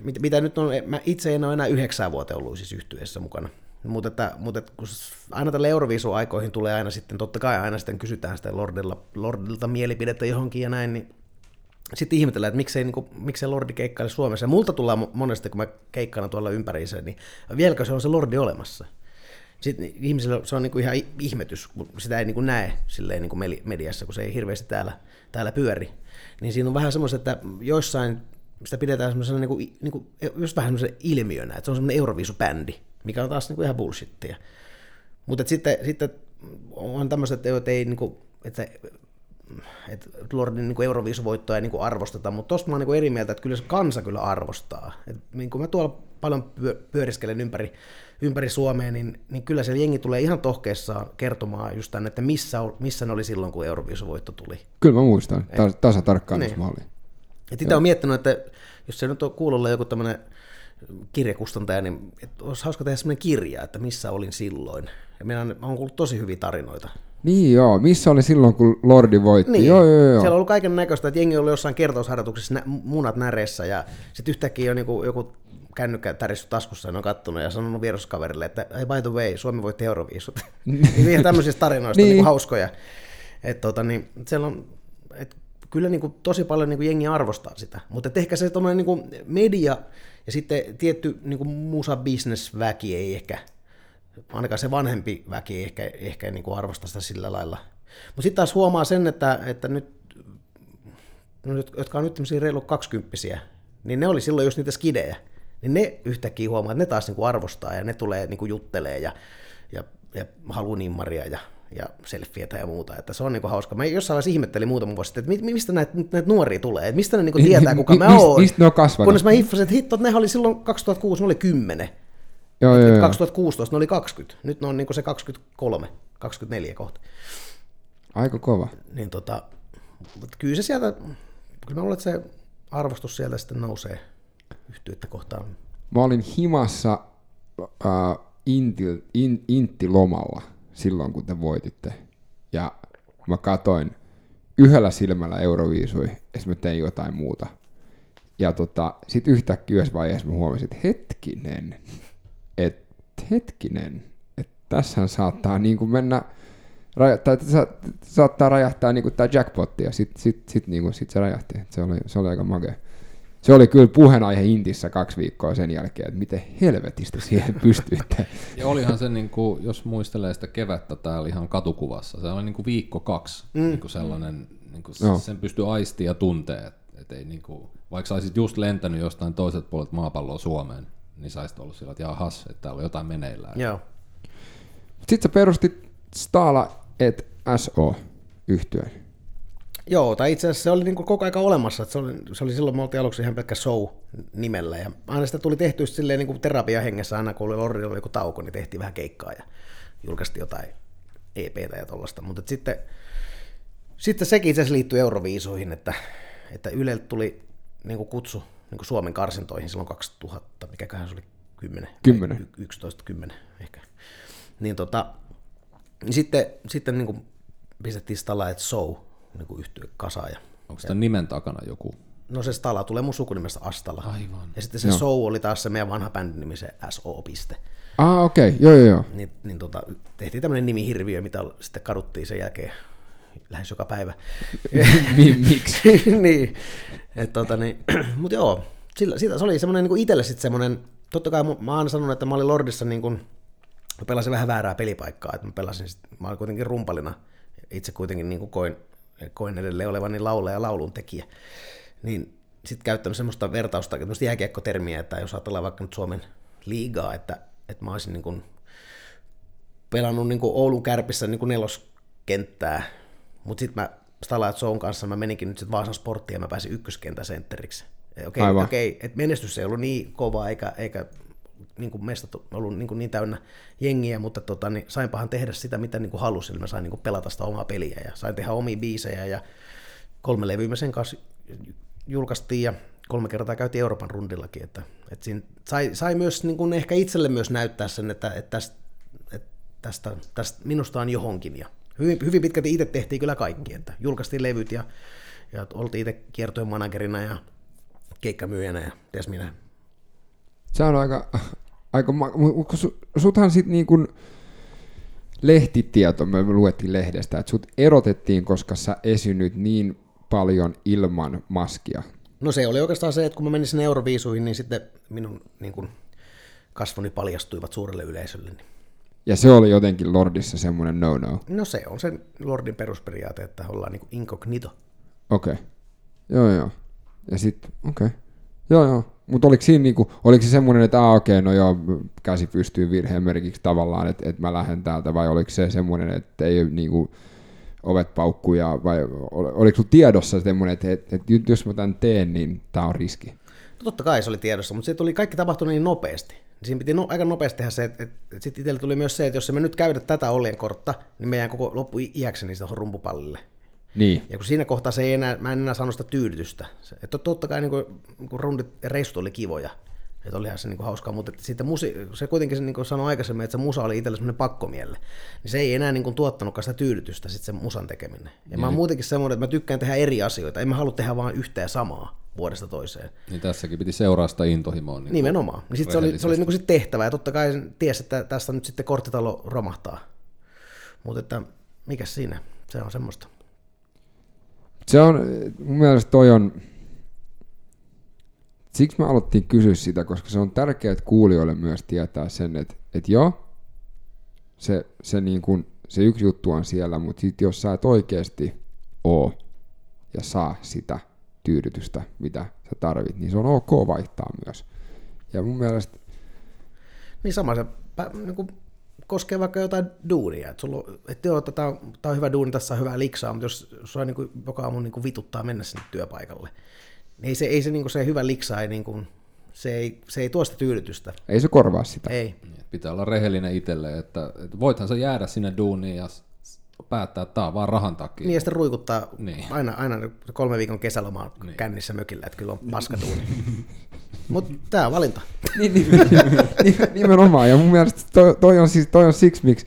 mit, mitä nyt on, mä itse en ole enää yhdeksää vuotta ollut siis yhtyessä mukana, mutta, että, mutta että kun aina tälle Euroviisu-aikoihin tulee aina sitten, totta kai aina sitten kysytään sitä Lordilla, Lordilta mielipidettä johonkin ja näin, niin sitten ihmetellään, että miksei, niin kuin, miksei Lordi keikkaile Suomessa. Ja multa tullaan mo- monesti, kun mä keikkailen tuolla ympäriinsä, niin vieläkö se on se Lordi olemassa? Sitten ihmisillä se on niin ihan ihmetys, kun sitä ei niin kuin näe silleen niin kuin mediassa, kun se ei hirveästi täällä, täällä pyöri. Niin siinä on vähän semmoista, että joissain sitä pidetään semmoisena niin kuin, niin kuin, just vähän semmoisena ilmiönä, että se on semmoinen Euroviisu-bändi, mikä on taas niin kuin ihan bullshittia. Mutta sitten, sitten on tämmöiset, että ei, niin kuin, että että Lordin niin Euroviisuvoittoa ei niin kuin arvosteta, mutta tuosta mä oon niin eri mieltä, että kyllä se kansa kyllä arvostaa. Et niin kun mä tuolla paljon pyöriskelen ympäri, ympäri Suomea, niin, niin kyllä se jengi tulee ihan tohkeessaan kertomaan just tänne, että missä, missä ne oli silloin, kun Euroviisuvoitto tuli. Kyllä mä muistan, Tas, tasa tarkkaan niin. mä olin. Et itse olen miettinyt, että jos se nyt on kuulolla joku tämmöinen kirjakustantaja, niin olisi hauska tehdä semmoinen kirja, että missä olin silloin. Ja minä olen kuullut tosi hyviä tarinoita. Niin joo, missä oli silloin, kun Lordi voitti? Niin. Joo, joo, joo. Siellä on ollut kaiken näköistä, että jengi oli jossain kertausharjoituksessa nä- munat näreessä ja sitten yhtäkkiä on joku, joku kännykkä täristy taskussa ja on kattonut ja sanonut vieruskaverille, että hey, by the way, Suomi voitti Euroviisut. niin ihan tämmöisistä tarinoista niin. niin hauskoja. Et, tota, niin, siellä on, et, kyllä niin kuin, tosi paljon niin kuin, jengi arvostaa sitä, mutta ehkä se niin kuin, media ja sitten tietty niin kuin, musa-business-väki ei ehkä ainakaan se vanhempi väki ehkä, ehkä niin kuin arvosta sitä sillä lailla. Mutta sitten taas huomaa sen, että, että nyt, jotka on nyt tämmöisiä reilu kaksikymppisiä, niin ne oli silloin just niitä skidejä. Niin ne yhtäkkiä huomaa, että ne taas niin kuin arvostaa ja ne tulee niin kuin juttelee ja, ja, ja haluaa nimmaria ja, ja selfietä ja muuta. Että se on niin kuin hauska. Mä jossain vaiheessa ihmettelin muutama vuosi sitten, että mistä näitä, näitä nuoria tulee, että mistä ne niin kuin tietää, kuka mä oon. Mistä ne on kasvanut? Kunnes mä hiffasin, että hitto, ne oli silloin 2006, ne oli 10. Joo, joo, joo. 2016 ne oli 20, nyt ne on niin se 23, 24 kohta. Aika kova. Niin tota, mutta kyllä se sieltä, kyllä mä luulen, että se arvostus sieltä sitten nousee yhtiöitä kohtaan. Mä olin himassa äh, inti, in, Intti-lomalla silloin, kun te voititte. Ja mä katoin yhdellä silmällä Euroviisui, ja mä tein jotain muuta. Ja tota, sitten yhtäkkiä yhdessä vaiheessa mä huomasin, että hetkinen, että hetkinen, että tässähän saattaa niin kuin mennä, raja, tai sa, saattaa rajahtaa niin kuin tämä jackpotti, ja sitten sit, sit, niin kuin, sit se rajahti. Se oli, se oli aika makea. Se oli kyllä puheenaihe Intissä kaksi viikkoa sen jälkeen, että miten helvetistä siihen pystyitte. Ja olihan se, niin kuin, jos muistelee sitä kevättä täällä ihan katukuvassa, se oli niin kuin viikko kaksi mm. niin kuin sellainen, niin kuin no. sen pystyi aistia ja tuntee, että et ei niin kuin, vaikka olisit just lentänyt jostain toiset puolet maapalloa Suomeen, niin sä olisit ollut sillä, että jahas, että täällä on jotain meneillään. Joo. Sitten sä perustit Stala et SO yhtyön. Joo, tai itse asiassa se oli niin kuin koko aika olemassa. Että se, oli, se oli silloin, me oltiin aluksi ihan pelkkä show nimellä. Ja aina sitä tuli tehty silleen niin kuin terapiahengessä, aina kun oli Lordi oli joku tauko, niin tehtiin vähän keikkaa ja julkaistiin jotain EPtä ja tollaista. Mutta sitten, sitten sekin itse asiassa liittyy Euroviisuihin, että, että Yleltä tuli niin kuin kutsu niin kuin Suomen karsintoihin silloin 2000, mikäköhän se oli, 10, 10. 11, 10 ehkä. Niin tota, niin sitten, sitten niin kuin pistettiin Starlight Show niin kuin yhtyä kasaan. Ja, Onko sitä nimen takana joku? No se Stala tulee mun sukunimestä Astala. Aivan. Ja sitten se Joo. Show oli taas se meidän vanha bändin nimi, se SO. Piste. Ah, okei, okay. joo, joo, joo. Niin, niin tota, tehtiin tämmöinen nimihirviö, mitä sitten kaduttiin sen jälkeen lähes joka päivä. Miksi? niin, et, tota, niin, mutta joo, sillä, siitä, se oli semmoinen niin itselle sitten semmoinen, totta kai mä oon sanonut, että mä olin Lordissa niin kuin, mä pelasin vähän väärää pelipaikkaa, että mä pelasin, sit, mä olin kuitenkin rumpalina, itse kuitenkin niin kuin koin, koin edelleen olevani laulaja ja laulun tekijä, niin sitten käyttänyt semmoista vertausta, semmoista jääkiekkotermiä, että jos ajatellaan vaikka nyt Suomen liigaa, että, että mä olisin niin kuin pelannut niin kuin Oulun kärpissä niin kuin neloskenttää, mutta sitten mä Stala Zone kanssa mä meninkin nyt sitten Vaasan sporttiin ja mä pääsin ykköskentän sentteriksi. Okei, okay, okay, että menestys ei ollut niin kova eikä, eikä niin kuin mestat ollut niin, kuin niin täynnä jengiä, mutta tota, niin sainpahan tehdä sitä, mitä niin kuin halusin. Mä sain niin kuin pelata sitä omaa peliä ja sain tehdä omia biisejä ja kolme levyä mä sen kanssa julkaistiin ja kolme kertaa käytiin Euroopan rundillakin, että, että siinä sai, sai myös niin kuin ehkä itselle myös näyttää sen, että, että tästä, että tästä, tästä minusta on johonkin ja hyvin, hyvin pitkälti itse tehtiin kyllä kaikki, että julkaistiin levyt ja, ja oltiin itse kiertojen managerina ja keikkamyyjänä ja ties minä. Se on aika, aika mutta suthan sitten niin kuin lehtitieto, me luettiin lehdestä, että sut erotettiin, koska sä esynyt niin paljon ilman maskia. No se oli oikeastaan se, että kun mä menin sinne Euroviisuihin, niin sitten minun niin kuin, kasvoni paljastuivat suurelle yleisölle. Niin ja se oli jotenkin Lordissa semmoinen no-no. No se on se Lordin perusperiaate, että ollaan niin incognito. Okei. Okay. Joo, joo. Ja sitten, okei. Okay. Joo, joo. Mutta oliko siinä niinku, oliko se semmoinen, että ah, okei, okay, no joo, käsi pystyy virheen merkiksi tavallaan, että, että mä lähden täältä, vai oliko se semmoinen, että ei niinku, ovet paukkuu, ja, vai ol- oliko sulla tiedossa semmoinen, että, että, että nyt jos mä tämän teen, niin tämä on riski? No totta kai se oli tiedossa, mutta se tuli kaikki tapahtui niin nopeasti. Niin Siinä piti no, aika nopeasti tehdä se, että, että, että sitten itselle tuli myös se, että jos emme nyt käytä tätä oljenkortta, niin meidän koko loppu iäkseni sitä rumpupallille. Niin. Ja kun siinä kohtaa se ei enää, mä en enää saanut sitä tyydytystä. Että totta kai niin kuin, kun rundit ja reissut oli kivoja, että olihan se niin kuin hauskaa, mutta että siitä musi, se kuitenkin se, niin kuin sanoin aikaisemmin, että se musa oli itselle semmoinen pakkomielle. Niin se ei enää niin kuin, tuottanutkaan sitä tyydytystä sitten se musan tekeminen. Ja mä oon muutenkin semmoinen, että mä tykkään tehdä eri asioita. En mä halua tehdä vain yhtä ja samaa vuodesta toiseen. Niin tässäkin piti seuraa sitä intohimoa. Niin Nimenomaan. Niin sit se oli, se oli niinku sit tehtävä, ja totta kai tiesi, että tästä nyt sitten korttitalo romahtaa. Mutta että mikä siinä, se on semmoista. Se on, mun mielestä toi on, siksi me aloittiin kysyä sitä, koska se on tärkeää, kuulijoille myös tietää sen, että, että joo, se, se, niin kuin, se yksi juttu on siellä, mutta sit jos sä et oikeasti oo ja saa sitä tyydytystä, mitä sä tarvit, niin se on ok vaihtaa myös. Ja mun mielestä, Niin sama se pä- niinku, koskee vaikka jotain duunia. Että sulla että joo, tää on, on hyvä duuni, tässä on hyvää liksaa, mutta jos sua niinku, joka aamu niinku, vituttaa mennä sinne työpaikalle, niin ei se, ei se, niinku, se hyvä liksa, ei, niinku, se, ei, se ei tuo sitä tyydytystä. ei se korvaa sitä. Ei. Niin, Pitää olla rehellinen itselle, että, että voithan sä jäädä sinne duuniin ja päättää, että tämä on vaan rahan takia. Niin ja sitten ruikuttaa Niin. aina, aina kolme viikon kesälomaa niin. kännissä mökillä, että kyllä on paskaduuni. Mutta tämä on valinta. Niin, niin, niin, nimenomaan, ja mun mielestä toi, toi, on, siis, toi on siksi, miksi.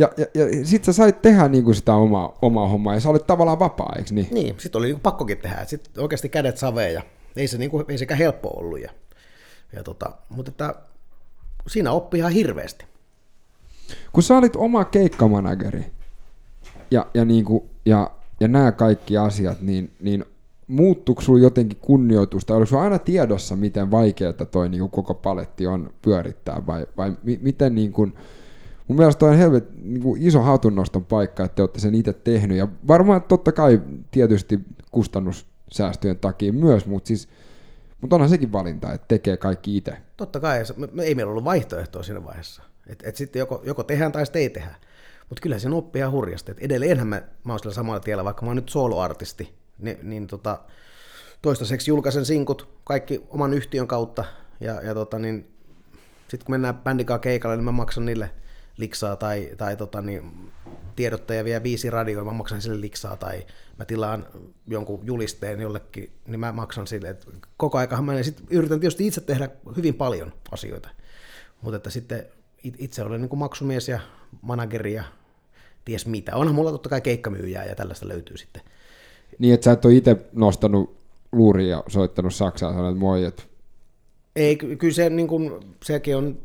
Ja, ja, ja sit sä sait tehdä niinku sitä omaa, omaa hommaa, ja sä olit tavallaan vapaa, eikö niin? Niin, sitten oli niinku pakkokin tehdä. Sitten oikeasti kädet saveen ja ei se niinku, ei sekään helppo ollut. Ja, ja tota, mutta että siinä oppi ihan hirveästi. Kun sä olit oma keikkamanageri, ja, ja, niinku, ja, ja nämä kaikki asiat, niin, niin muuttuiko sulla jotenkin kunnioitusta? Oliko sulla aina tiedossa, miten vaikeaa toi niinku koko paletti on pyörittää, vai, vai mi, miten niin kuin, Mun mielestä on helvet, niin kuin iso hatunnoston paikka, että te olette sen itse tehnyt. Ja varmaan totta kai tietysti kustannussäästöjen takia myös, mutta siis, mutta onhan sekin valinta, että tekee kaikki itse. Totta kai, ei meillä ollut vaihtoehtoa siinä vaiheessa. Et, et sitten joko, joko tehdään tai sitten ei tehdä. Mutta kyllä sen oppii ihan hurjasti. Et edelleenhän mä, mä oon sillä samalla tiellä, vaikka mä oon nyt soloartisti, niin, niin tota, toistaiseksi julkaisen sinkut kaikki oman yhtiön kautta. Ja, ja tota, niin, sitten kun mennään bändikaa keikalle, niin mä maksan niille liksaa tai, tai tota, niin, tiedottaja vie viisi radioa, mä maksan sille liksaa, tai mä tilaan jonkun julisteen jollekin, niin mä maksan sille. Et koko aikahan mä sit yritän tietysti itse tehdä hyvin paljon asioita, mutta että sitten it- itse olen niin maksumies ja manageri ja ties mitä. Onhan mulla totta kai keikkamyyjää ja tällaista löytyy sitten. Niin, että sä et ole itse nostanut luuria ja soittanut Saksaan sanoit, moi, että Ei, ky- kyllä se, niin kuin, sekin on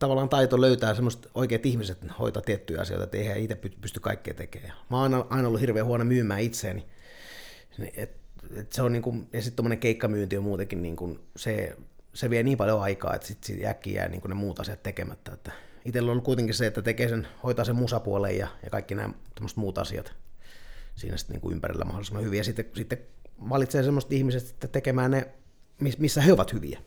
tavallaan taito löytää semmoiset oikeat ihmiset hoitaa tiettyjä asioita, että eihän itse py- pysty kaikkea tekemään. Mä oon aina, aina ollut hirveän huono myymään itseäni. Niin, Et, et se on niin kuin, ja sitten tuommoinen keikkamyynti on muutenkin, niin kuin, se, se vie niin paljon aikaa, että sitten sit äkkiä jää niin kuin ne muut asiat tekemättä. Että itsellä on ollut kuitenkin se, että tekee sen, hoitaa sen musapuolen ja, ja kaikki nämä muut asiat siinä sitten niin kuin ympärillä mahdollisimman hyvin. Ja sitten, sitten valitsee semmoiset ihmiset sitten tekemään ne, miss- missä he ovat hyviä.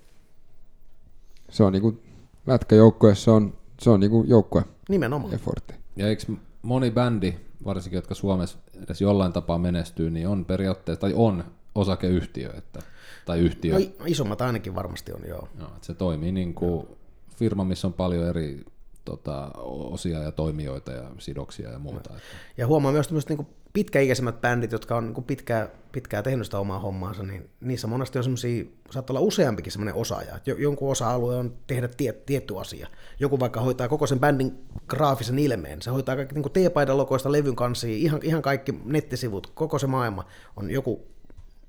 se on niinku lätkäjoukkueessa on, se on niinku joukkue Nimenomaan. effortti. Ja eikö moni bändi, varsinkin jotka Suomessa edes jollain tapaa menestyy, niin on periaatteessa, tai on osakeyhtiö, että, tai yhtiö. No, isommat ainakin varmasti on, joo. Joo, että se toimii niin kuin firma, missä on paljon eri tota, osia ja toimijoita ja sidoksia ja muuta. Että. Ja huomaa myös tämmöiset niin pitkäikäisemmät bändit, jotka on niin pitkää, pitkää tehnyt sitä omaa hommaansa, niin niissä monesti on semmoisia, saattaa olla useampikin semmoinen osaaja. Että jo- jonkun osa-alue on tehdä tie, tietty asia. Joku vaikka hoitaa koko sen bändin graafisen ilmeen. Se hoitaa kaikki niin T-paidan logoista levyn kanssa, ihan, ihan kaikki nettisivut, koko se maailma on joku,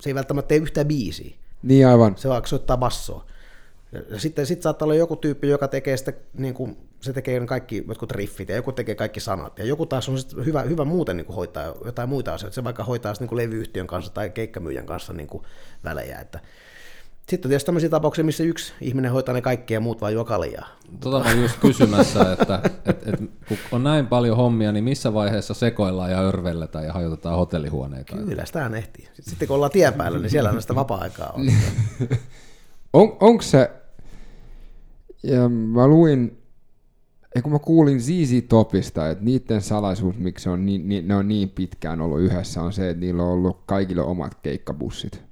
se ei välttämättä tee yhtään biisiä. Niin aivan. se vaikka soittaa bassoa. Ja ja sitten sit saattaa olla joku tyyppi, joka tekee sitä, niin kuin, se tekee kaikki jotkut riffit ja joku tekee kaikki sanat. Ja joku taas on sit hyvä, hyvä muuten niin kuin hoitaa jotain muita asioita. Se vaikka hoitaa niin kuin levyyhtiön kanssa tai keikkamyyjän kanssa niin kuin välejä. Että. Sitten on tietysti tämmöisiä tapauksia, missä yksi ihminen hoitaa ne kaikki ja muut vaan juo kaljaa. Tota mä olin just kysymässä, että et, et, kun on näin paljon hommia, niin missä vaiheessa sekoillaan ja örvelletään ja hajotetaan hotellihuoneita? Kyllä, sitä ehtii. Sitten kun ollaan tien päällä, niin siellä on sitä vapaa-aikaa. On. On, onko se, ja mä luin, ei kun mä kuulin ZZ Topista, että niiden salaisuus, miksi on niin, niin, ne on niin pitkään ollut yhdessä, on se, että niillä on ollut kaikille omat keikkabussit.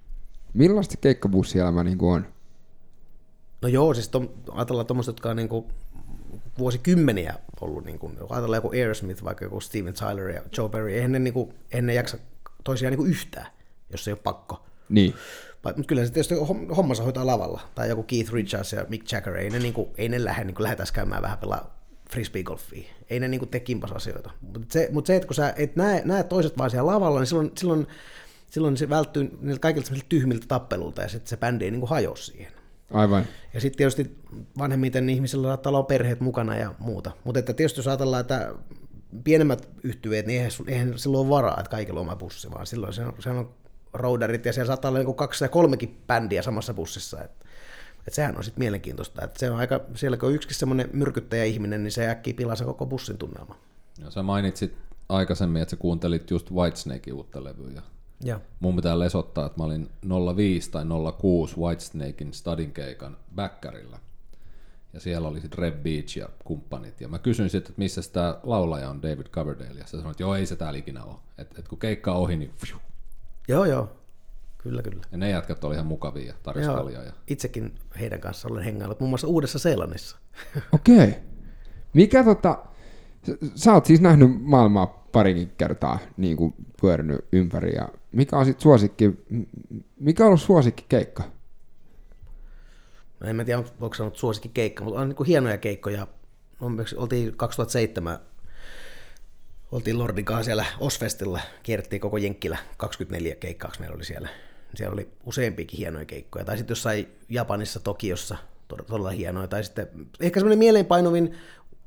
Millaista keikkabussielämä niin on? No joo, siis tom, ajatellaan tuommoista, jotka on niin kuin vuosikymmeniä ollut, niin kuin, ajatellaan joku Aerosmith, vaikka joku Steven Tyler ja Joe Perry, eihän ne, niin kuin, eihän ne jaksa toisiaan niin kuin yhtään, jos ei ole pakko. Niin. Mutta kyllä se tietysti hommansa hoitaa lavalla, tai joku Keith Richards ja Mick Jagger, ei ne, niin kuin, ei ne lähde niin lähdetäisi käymään vähän pelaa frisbeegolfia. Ei ne niin kuin, tee kimpasasioita. Mutta se, mut se, että kun sä et näe, näe toiset vaan siellä lavalla, niin silloin, silloin, silloin se välttyy niiltä kaikilta tyhmiltä tappelulta, ja sitten se bändi ei niin hajoa siihen. Aivan. Ja sitten tietysti vanhemmiten ihmisillä saattaa olla perheet mukana ja muuta. Mutta että tietysti jos ajatellaan, että pienemmät yhtyeet, niin eihän, eihän silloin ole varaa, että kaikilla on oma bussi, vaan silloin se on, se on roudarit ja siellä saattaa olla niin kaksi ja kolmekin bändiä samassa bussissa. Että et sehän on sitten mielenkiintoista. että se on aika, siellä kun on yksikin semmoinen myrkyttäjä ihminen, niin se äkkiä pilaa se koko bussin tunnelma. Ja sä mainitsit aikaisemmin, että sä kuuntelit just Whitesnakein uutta levyä. Ja. Mun pitää lesottaa, että mä olin 05 tai 06 Whitesnakein stadin keikan backerilla. Ja siellä oli sitten Red Beach ja kumppanit. Ja mä kysyin sitten, että missä tämä laulaja on David Coverdale. Ja se sanoi, että joo, ei se täällä ikinä ole. Että et kun keikka on ohi, niin fiu. Joo, joo. Kyllä, kyllä. Ja ne jätkät oli ihan mukavia ja tarjosi. Ja... Itsekin heidän kanssa olen hengailut, muun muassa Uudessa Seelannissa. Okei. Okay. Mikä tota, sä oot siis nähnyt maailmaa parikin kertaa niin kuin pyörinyt ympäri. Ja mikä on sitten suosikki, mikä on ollut suosikki keikka? No en mä tiedä, voiko sanoa suosikki keikka, mutta on niin kuin hienoja keikkoja. Oltiin 2007 oltiin Lordin kanssa siellä Osfestilla, kierrettiin koko Jenkkilä, 24 keikkaa meillä oli siellä. Siellä oli useampiakin hienoja keikkoja. Tai sitten jossain Japanissa, Tokiossa, todella hienoja. Tai sitten ehkä semmoinen mieleenpainuvin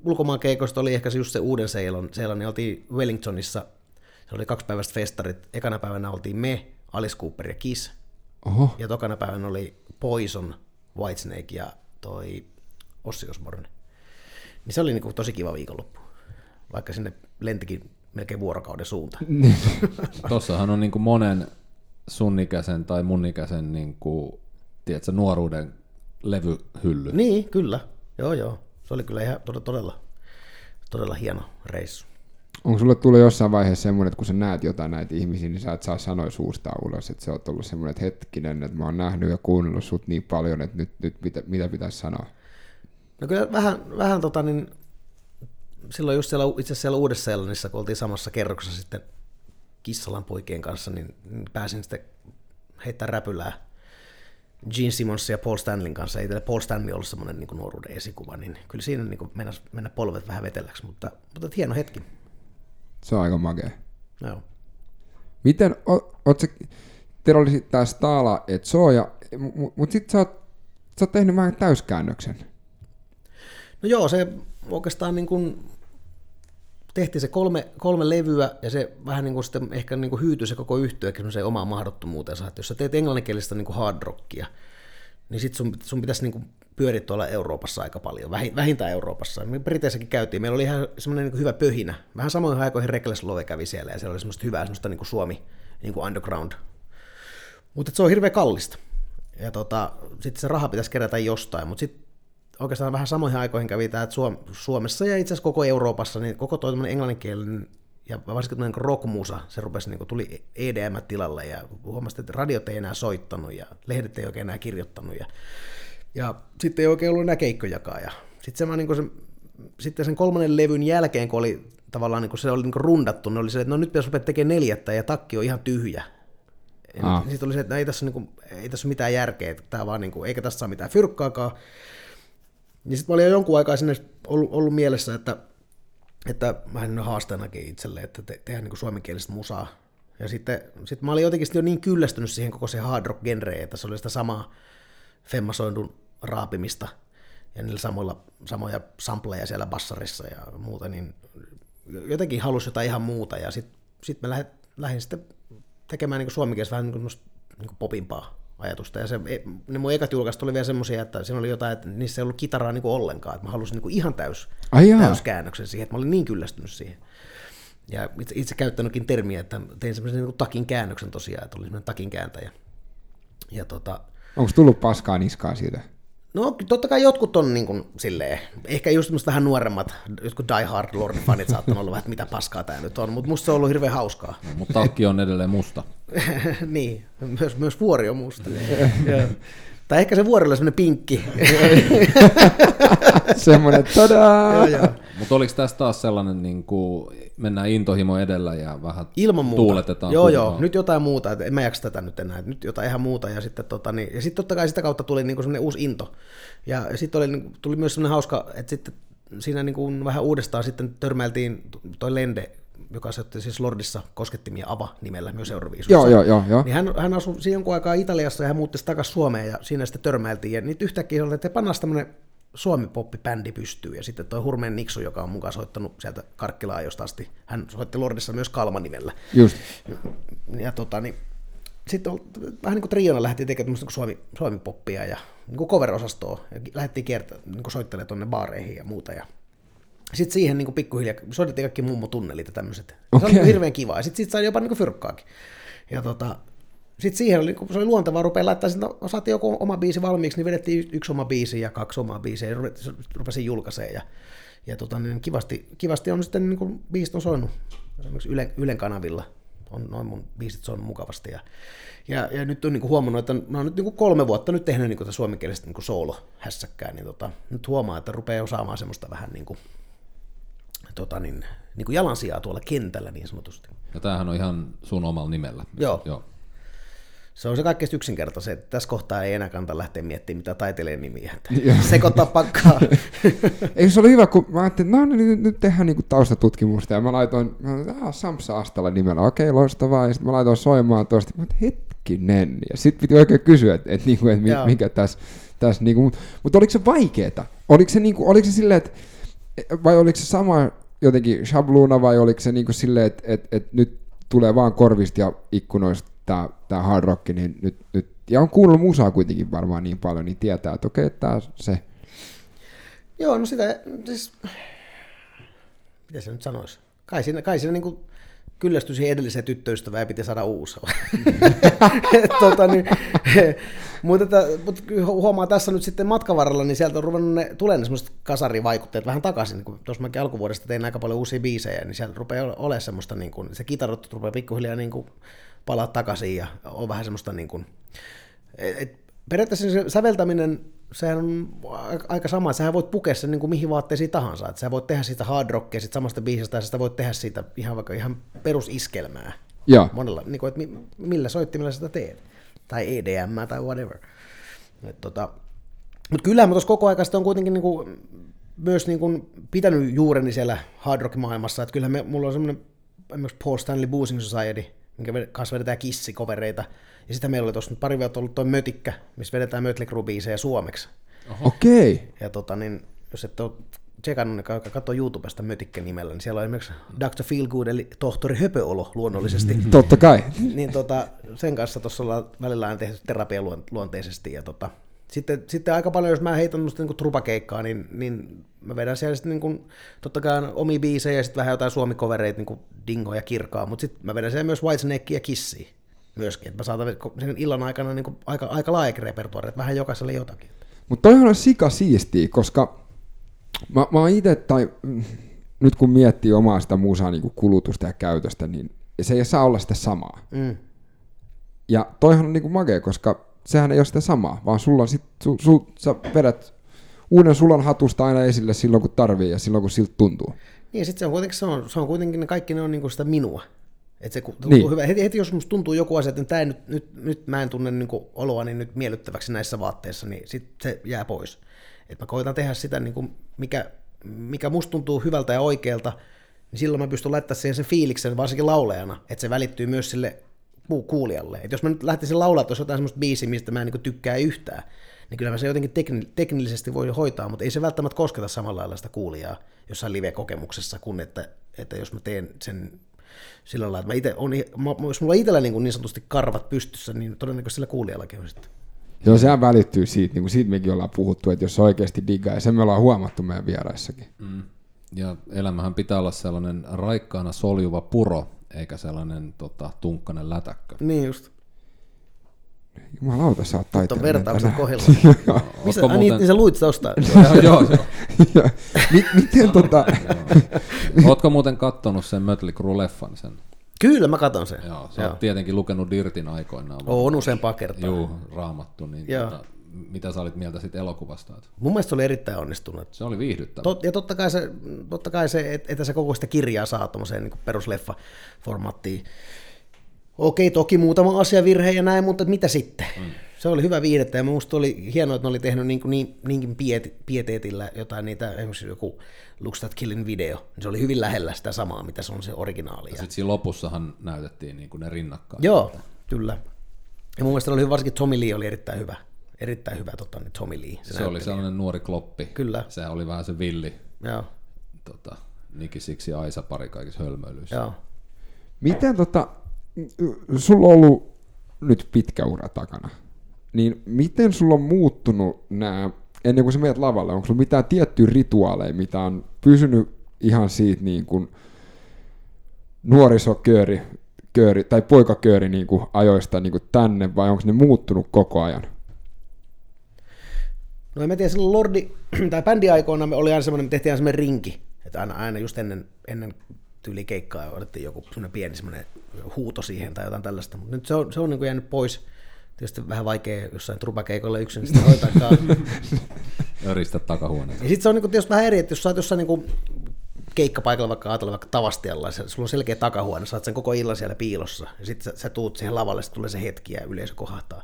ulkomaan keikosta oli ehkä se just se uuden Seilon. Siellä niin oltiin Wellingtonissa, se oli kaksi päivästä festarit. Ekana päivänä oltiin me, Alice Cooper ja Kiss. Oho. Ja tokana päivänä oli Poison, Whitesnake ja toi Ossi Osborne. Niin se oli niinku tosi kiva viikonloppu, vaikka sinne lentikin melkein vuorokauden suuntaan. Tossahan on niinku monen sun ikäisen tai mun ikäisen niinku, tiedätkö, nuoruuden levyhylly. Niin, kyllä. Joo, joo. Se oli kyllä ihan todella, todella hieno reissu. Onko sulle tullut jossain vaiheessa semmoinen, että kun sä näet jotain näitä ihmisiä, niin sä et saa sanoa suusta ulos, että se on ollut semmoinen, että hetkinen, että mä oon nähnyt ja kuunnellut sut niin paljon, että nyt, nyt mitä, mitä pitäisi sanoa? No kyllä vähän, vähän tota niin, silloin just siellä, itse asiassa siellä Uudessa-Seelannissa, kun oltiin samassa kerroksessa sitten Kissalan poikien kanssa, niin, pääsin sitten heittää räpylää Gene Simmons ja Paul Stanlin kanssa. Ei Paul Stanley ollut semmoinen niin nuoruuden esikuva, niin kyllä siinä niin mennä, mennä polvet vähän veteläksi, mutta, mutta hieno hetki. Se on aika makea. Joo. Miten, oot se, teillä oli tämä Stala et Soja, mutta sitten sä, oot, sä oot tehnyt vähän täyskäännöksen. No joo, se oikeastaan niin kuin tehtiin se kolme, kolme levyä ja se vähän niin kuin sitten ehkä niin kuin hyytyi se koko yhtiökin se omaan mahdottomuutensa, että jos sä teet englanninkielistä niin kuin hard rockia, niin sit sun, sun pitäisi niin kuin pyöriä tuolla Euroopassa aika paljon, vähintään Euroopassa. Me Briteissäkin käytiin, meillä oli ihan semmoinen niin hyvä pöhinä. Vähän samoin aikoihin Reckless Love kävi siellä ja siellä oli semmoista hyvää semmoista niin kuin Suomi niin kuin underground. Mutta se on hirveän kallista. Ja tota, sitten se raha pitäisi kerätä jostain, mutta sitten oikeastaan vähän samoihin aikoihin kävi tämä, että Suomessa ja itse asiassa koko Euroopassa, niin koko tuo englanninkielinen ja varsinkin niin rockmusa, se rupesi, niin tuli EDM tilalle ja huomasi, että radiot ei enää soittanut ja lehdet ei oikein enää kirjoittanut ja, ja sitten ei oikein ollut enää keikkojakaan ja sitten se, niin se, sitten sen kolmannen levyn jälkeen, kun oli tavallaan niin kuin se oli niin kuin rundattu, niin oli se, että no nyt pitäisi rupea tekemään neljättä ja takki on ihan tyhjä. Ah. Sitten oli se, että no ei tässä, niin kuin, ei tässä ole mitään järkeä, että tämä vaan, niin kuin, eikä tässä saa mitään fyrkkaakaan. Niin sitten mä olin jo jonkun aikaa sinne ollut, ollut mielessä, että, että vähän haasteenakin itselle, että te, tehdään niin suomenkielistä musaa. Ja sitten sit mä olin jotenkin jo niin kyllästynyt siihen koko se hard rock genreen, että se oli sitä samaa femmasoindun raapimista ja niillä samoilla, samoja sampleja siellä bassarissa ja muuta, niin jotenkin halusi jotain ihan muuta. Ja sitten sit mä lähdin, lähdin sitten tekemään niin suomenkielistä vähän niin niin popimpaa ajatusta. Ja se, e, ne mun ekat julkaiset oli vielä semmoisia, että siinä oli jotain, että niissä ei ollut kitaraa niin ollenkaan. Että mä halusin niin ihan täys, täyskäännöksen siihen, että mä olin niin kyllästynyt siihen. Ja itse, itse käyttänytkin termiä, että tein semmoisen niin takin käännöksen tosiaan, että oli semmoinen takin kääntäjä. Ja tota, Onko tullut paskaa niskaa siitä? No totta kai jotkut on niin kuin, silleen, ehkä just vähän nuoremmat, jotkut Die Hard Lord-fanit saattanut olla vähän, että mitä paskaa tämä nyt on, mutta musta se on ollut hirveän hauskaa. No, mutta takki on edelleen musta. niin, myös, myös vuori on musta. Tai ehkä se vuori oli semmoinen pinkki. Semmoinen, tadaa! joo, joo. Mutta oliko tässä taas sellainen, niin kuin, mennään intohimo edellä ja vähän Ilman muuta. tuuletetaan Joo, turhaa? joo, nyt jotain muuta, että en mä jaksa tätä nyt enää, nyt jotain ihan muuta, ja sitten tota, niin, ja sitten totta kai sitä kautta tuli niinku semmoinen uusi into, ja sitten oli, niinku- tuli myös semmoinen hauska, että sitten siinä niinku vähän uudestaan sitten törmäiltiin toi Lende, joka se siis Lordissa koskettimia Ava nimellä myös Euroviisussa. Joo, joo, joo, joo. Niin hän, hän asui siinä jonkun aikaa Italiassa ja hän muutti takaisin Suomeen ja siinä sitten törmäiltiin. Ja nyt yhtäkkiä oli, että pannaan tämmöinen Suomi-poppi-bändi pystyy. Ja sitten toi Hurmeen Niksu, joka on mukaan soittanut sieltä Karkkilaajosta asti. Hän soitti Lordissa myös Kalma-nimellä. Just. Ja tota, niin, sitten vähän niin kuin triona lähti tekemään niin Suomi, Suomi-poppia ja niin kuin cover-osastoa. Ja lähdettiin kiertä, niin kuin soittelemaan tuonne baareihin ja muuta. Ja sitten siihen niin kuin pikkuhiljaa, soitettiin kaikki mummo-tunnelit ja tämmöiset. Se oli hirveän kivaa. Ja sitten sit sai jopa niin kuin fyrkkaakin. Ja tota, sitten siihen oli, kun se oli luontevaa rupea laittaa, sitten no, saatiin joku oma biisi valmiiksi, niin vedettiin yksi oma biisi ja kaksi omaa biisiä ja rupesin julkaisee. Ja, ja tota, niin kivasti, kivasti on sitten niin kuin biisit on soinut esimerkiksi Ylen, Ylen kanavilla on noin mun biisit soinut mukavasti. Ja, ja, ja nyt on niin kuin huomannut, että mä oon nyt niin kuin kolme vuotta nyt tehnyt niin kuin suomenkielistä niin soolo-hässäkkää, niin tota, nyt huomaa, että rupeaa osaamaan semmoista vähän niin kuin, tota niin, niin kuin jalansijaa tuolla kentällä niin sanotusti. Ja tämähän on ihan sun omalla nimellä. Joo. Joo. Se on se kaikkein yksinkertaisin, että tässä kohtaa ei enää kannata lähteä miettimään mitä taiteilijan nimiä. Sekoittaa pakkaa. Eikö se ole hyvä, kun mä ajattelin, että no niin, nyt, nyt tehdään niinku taustatutkimusta, ja mä laitoin, mä laitoin ah, Samsa Astala nimellä, okei, loistavaa, ja sitten mä laitoin soimaan tuosta, ajattelin, hetkinen, ja sitten piti oikein kysyä, että, että, niinku, että Joo. mikä tässä, tässä niinku, mutta mut oliko se vaikeeta? Oliko se, niinku, oliko se silleen, että, vai oliko se sama jotenkin shabluuna, vai oliko se niinku silleen, että, että, että nyt tulee vaan korvista ja ikkunoista tämä, tämä hard rock, niin nyt, nyt, ja on kuunnellut musaa kuitenkin varmaan niin paljon, niin tietää, että okei, tämä se, Joo, no sitä, siis, mitä se nyt sanoisi? Kai siinä, kai siinä niin kuin kyllästyi siihen edelliseen tyttöystävään ja piti saada uusi. Et tota, niin, mutta, että, mutta huomaa tässä nyt sitten matkan varrella, niin sieltä on ruvennut ne, tulee ne semmoiset kasarivaikutteet vähän takaisin. Kun tuossa mäkin alkuvuodesta tein aika paljon uusia biisejä, niin sieltä rupeaa olemaan semmoista, niin kuin, se kitarot rupeaa pikkuhiljaa niin kuin palaa takaisin ja on vähän semmoista niin kuin, et, et, periaatteessa se säveltäminen, sehän on aika- sama, sähän voit pukea sen niin kuin mihin vaatteisiin tahansa, että sä voit tehdä siitä hard rockia sit samasta biisistä, ja sitä voit tehdä siitä ihan vaikka ihan perusiskelmää. joo. Monella, niin kuin, että mi- millä soittimella sitä teet. Tai EDM tai whatever. Et tota, mutta kyllä mä tuossa koko ajan on kuitenkin niin kuin, myös niin kuin pitänyt juureni siellä hard rock maailmassa. Että kyllähän me, mulla on semmoinen esimerkiksi Paul Stanley Boozing Society, minkä kanssa vedetään kissikovereita. Ja sitten meillä oli tuossa nyt pari vuotta ollut tuo Mötikkä, missä vedetään Mötley Crue biisejä suomeksi. Okei. Ja tota, niin, jos et ole tsekannut, niin katsoa YouTubesta Mötikkä nimellä, niin siellä on esimerkiksi Dr. Feelgood, eli tohtori Höpöolo luonnollisesti. Totta kai. niin tota, sen kanssa tuossa ollaan välillä on tehty terapialuonteisesti. Ja tota, sitten, sitten aika paljon, jos mä heitän niin trupakeikkaa, niin, niin mä vedän siellä sitten niin kuin, totta kai omia biisejä ja sitten vähän jotain suomikovereita, niin kuin Dingo ja Kirkaa, mutta sitten mä vedän siellä myös Whitesnake ja Kissia myöskin, että mä saatan sen illan aikana niin kuin aika, aika laajakin repertuaari, että vähän jokaiselle jotakin. Mutta toihan on sika siistiä, koska mä, mä oon itse, tai mm, nyt kun miettii omaa sitä musaa niin kulutusta ja käytöstä, niin se ei saa olla sitä samaa. Mm. Ja toihan on niin makea, koska sehän ei ole sitä samaa, vaan sulla on sit, su, su, sä vedät uuden sulan hatusta aina esille silloin, kun tarvii ja silloin, kun siltä tuntuu. Niin ja sitten se on kuitenkin, se on, se on kuitenkin ne kaikki ne on niinku sitä minua. Et se tuntuu Niin. niin. hyvä. Heti, heti, jos musta tuntuu joku asia, että tää nyt, nyt, nyt mä en tunne niinku oloani nyt miellyttäväksi näissä vaatteissa, niin sit se jää pois. Et mä koitan tehdä sitä, niinku, mikä, mikä musta tuntuu hyvältä ja oikealta, niin silloin mä pystyn laittamaan siihen sen fiiliksen, varsinkin laulajana, että se välittyy myös sille ku- kuulijalle. Et jos mä nyt lähtisin laulaa tuossa jotain semmoista biisiä, mistä mä en niinku tykkää yhtään, niin kyllä mä se jotenkin tekni- teknillisesti voi hoitaa, mutta ei se välttämättä kosketa samalla lailla sitä kuulijaa jossain live-kokemuksessa, kun että, että jos mä teen sen sillä lailla, että mä ite on, mä, jos mulla on itsellä niin, niin sanotusti karvat pystyssä, niin todennäköisesti sillä kuulijallakin on sitten. Joo, sehän välittyy siitä, niin kuin siitä mekin ollaan puhuttu, että jos oikeasti diggaa, ja sen me ollaan huomattu meidän vieraissakin. Mm. Ja elämähän pitää olla sellainen raikkaana soljuva puro, eikä sellainen tota, tunkkainen lätäkkö. Niin just. Jumalauta, sä oot taiteellinen vertauksen tänään. kohdalla. Missä, ah, niin, muuten- niin sä luit sitä ostaa. joo, joo, Miten tota... Ootko muuten kattonut sen Mötley Crue-leffan? Sen? Kyllä mä katon sen. Joo, sä oot tietenkin lukenut Dirtin aikoinaan. On useampaa kertaa. Juu, raamattu. Niin Joo. tota, mitä sä olit mieltä siitä elokuvasta? Mun mielestä se oli erittäin onnistunut. Se oli viihdyttävä. Tot, ja totta kai se, totta kai se et- että se koko sitä kirjaa saa tuommoiseen niin perusleffa-formaattiin. Okei, toki muutama asiavirhe ja näin, mutta mitä sitten? Mm. Se oli hyvä viihdettä ja minusta oli hienoa, että ne oli tehnyt niin, niin, niinkin piet, pieteetillä jotain niitä, esimerkiksi joku Looks That Killing video, niin se oli hyvin lähellä sitä samaa, mitä se on se originaali. Ja Sitten siinä lopussahan näytettiin niin kuin ne rinnakkain. Joo, kyllä. Ja mun mielestä oli varsinkin Tommy Lee oli erittäin hyvä. Erittäin hyvä tota, niin Tommy Lee. Se oli sellainen nuori kloppi. Kyllä. Se oli vähän se villi Joo, tota, Niki Siksi ja Aisa pari kaikissa hölmöilyissä. joo. Miten tota... Sulla on ollut nyt pitkä ura takana. Niin miten sulla on muuttunut nämä, ennen kuin sä menet lavalle, onko sulla mitään tiettyjä rituaaleja, mitä on pysynyt ihan siitä niin kuin nuorisokööri kööri, tai poikakööri niin kuin ajoista niin kuin tänne, vai onko ne muuttunut koko ajan? No en mä tiedä, silloin Lordi, tai bändiaikoina me oli aina semmoinen, me tehtiin aina semmoinen rinki, että aina, aina just ennen, ennen tyyli keikkaa otettiin joku semmoinen pieni semmoinen huuto siihen tai jotain tällaista, mutta nyt se on, se on niin kuin jäänyt pois. Tietysti vähän vaikea jossain trupakeikolla yksin sitä hoitaakaan. Öristä takahuoneessa. Ja sitten se on niin tietysti vähän eri, että jos sä oot jossain niin keikkapaikalla vaikka ajatella vaikka Tavastialla, ja sulla on selkeä takahuone, sä oot sen koko illan siellä piilossa, ja sitten sä, sä tuut siihen lavalle, sitten tulee se hetki ja yleisö kohahtaa.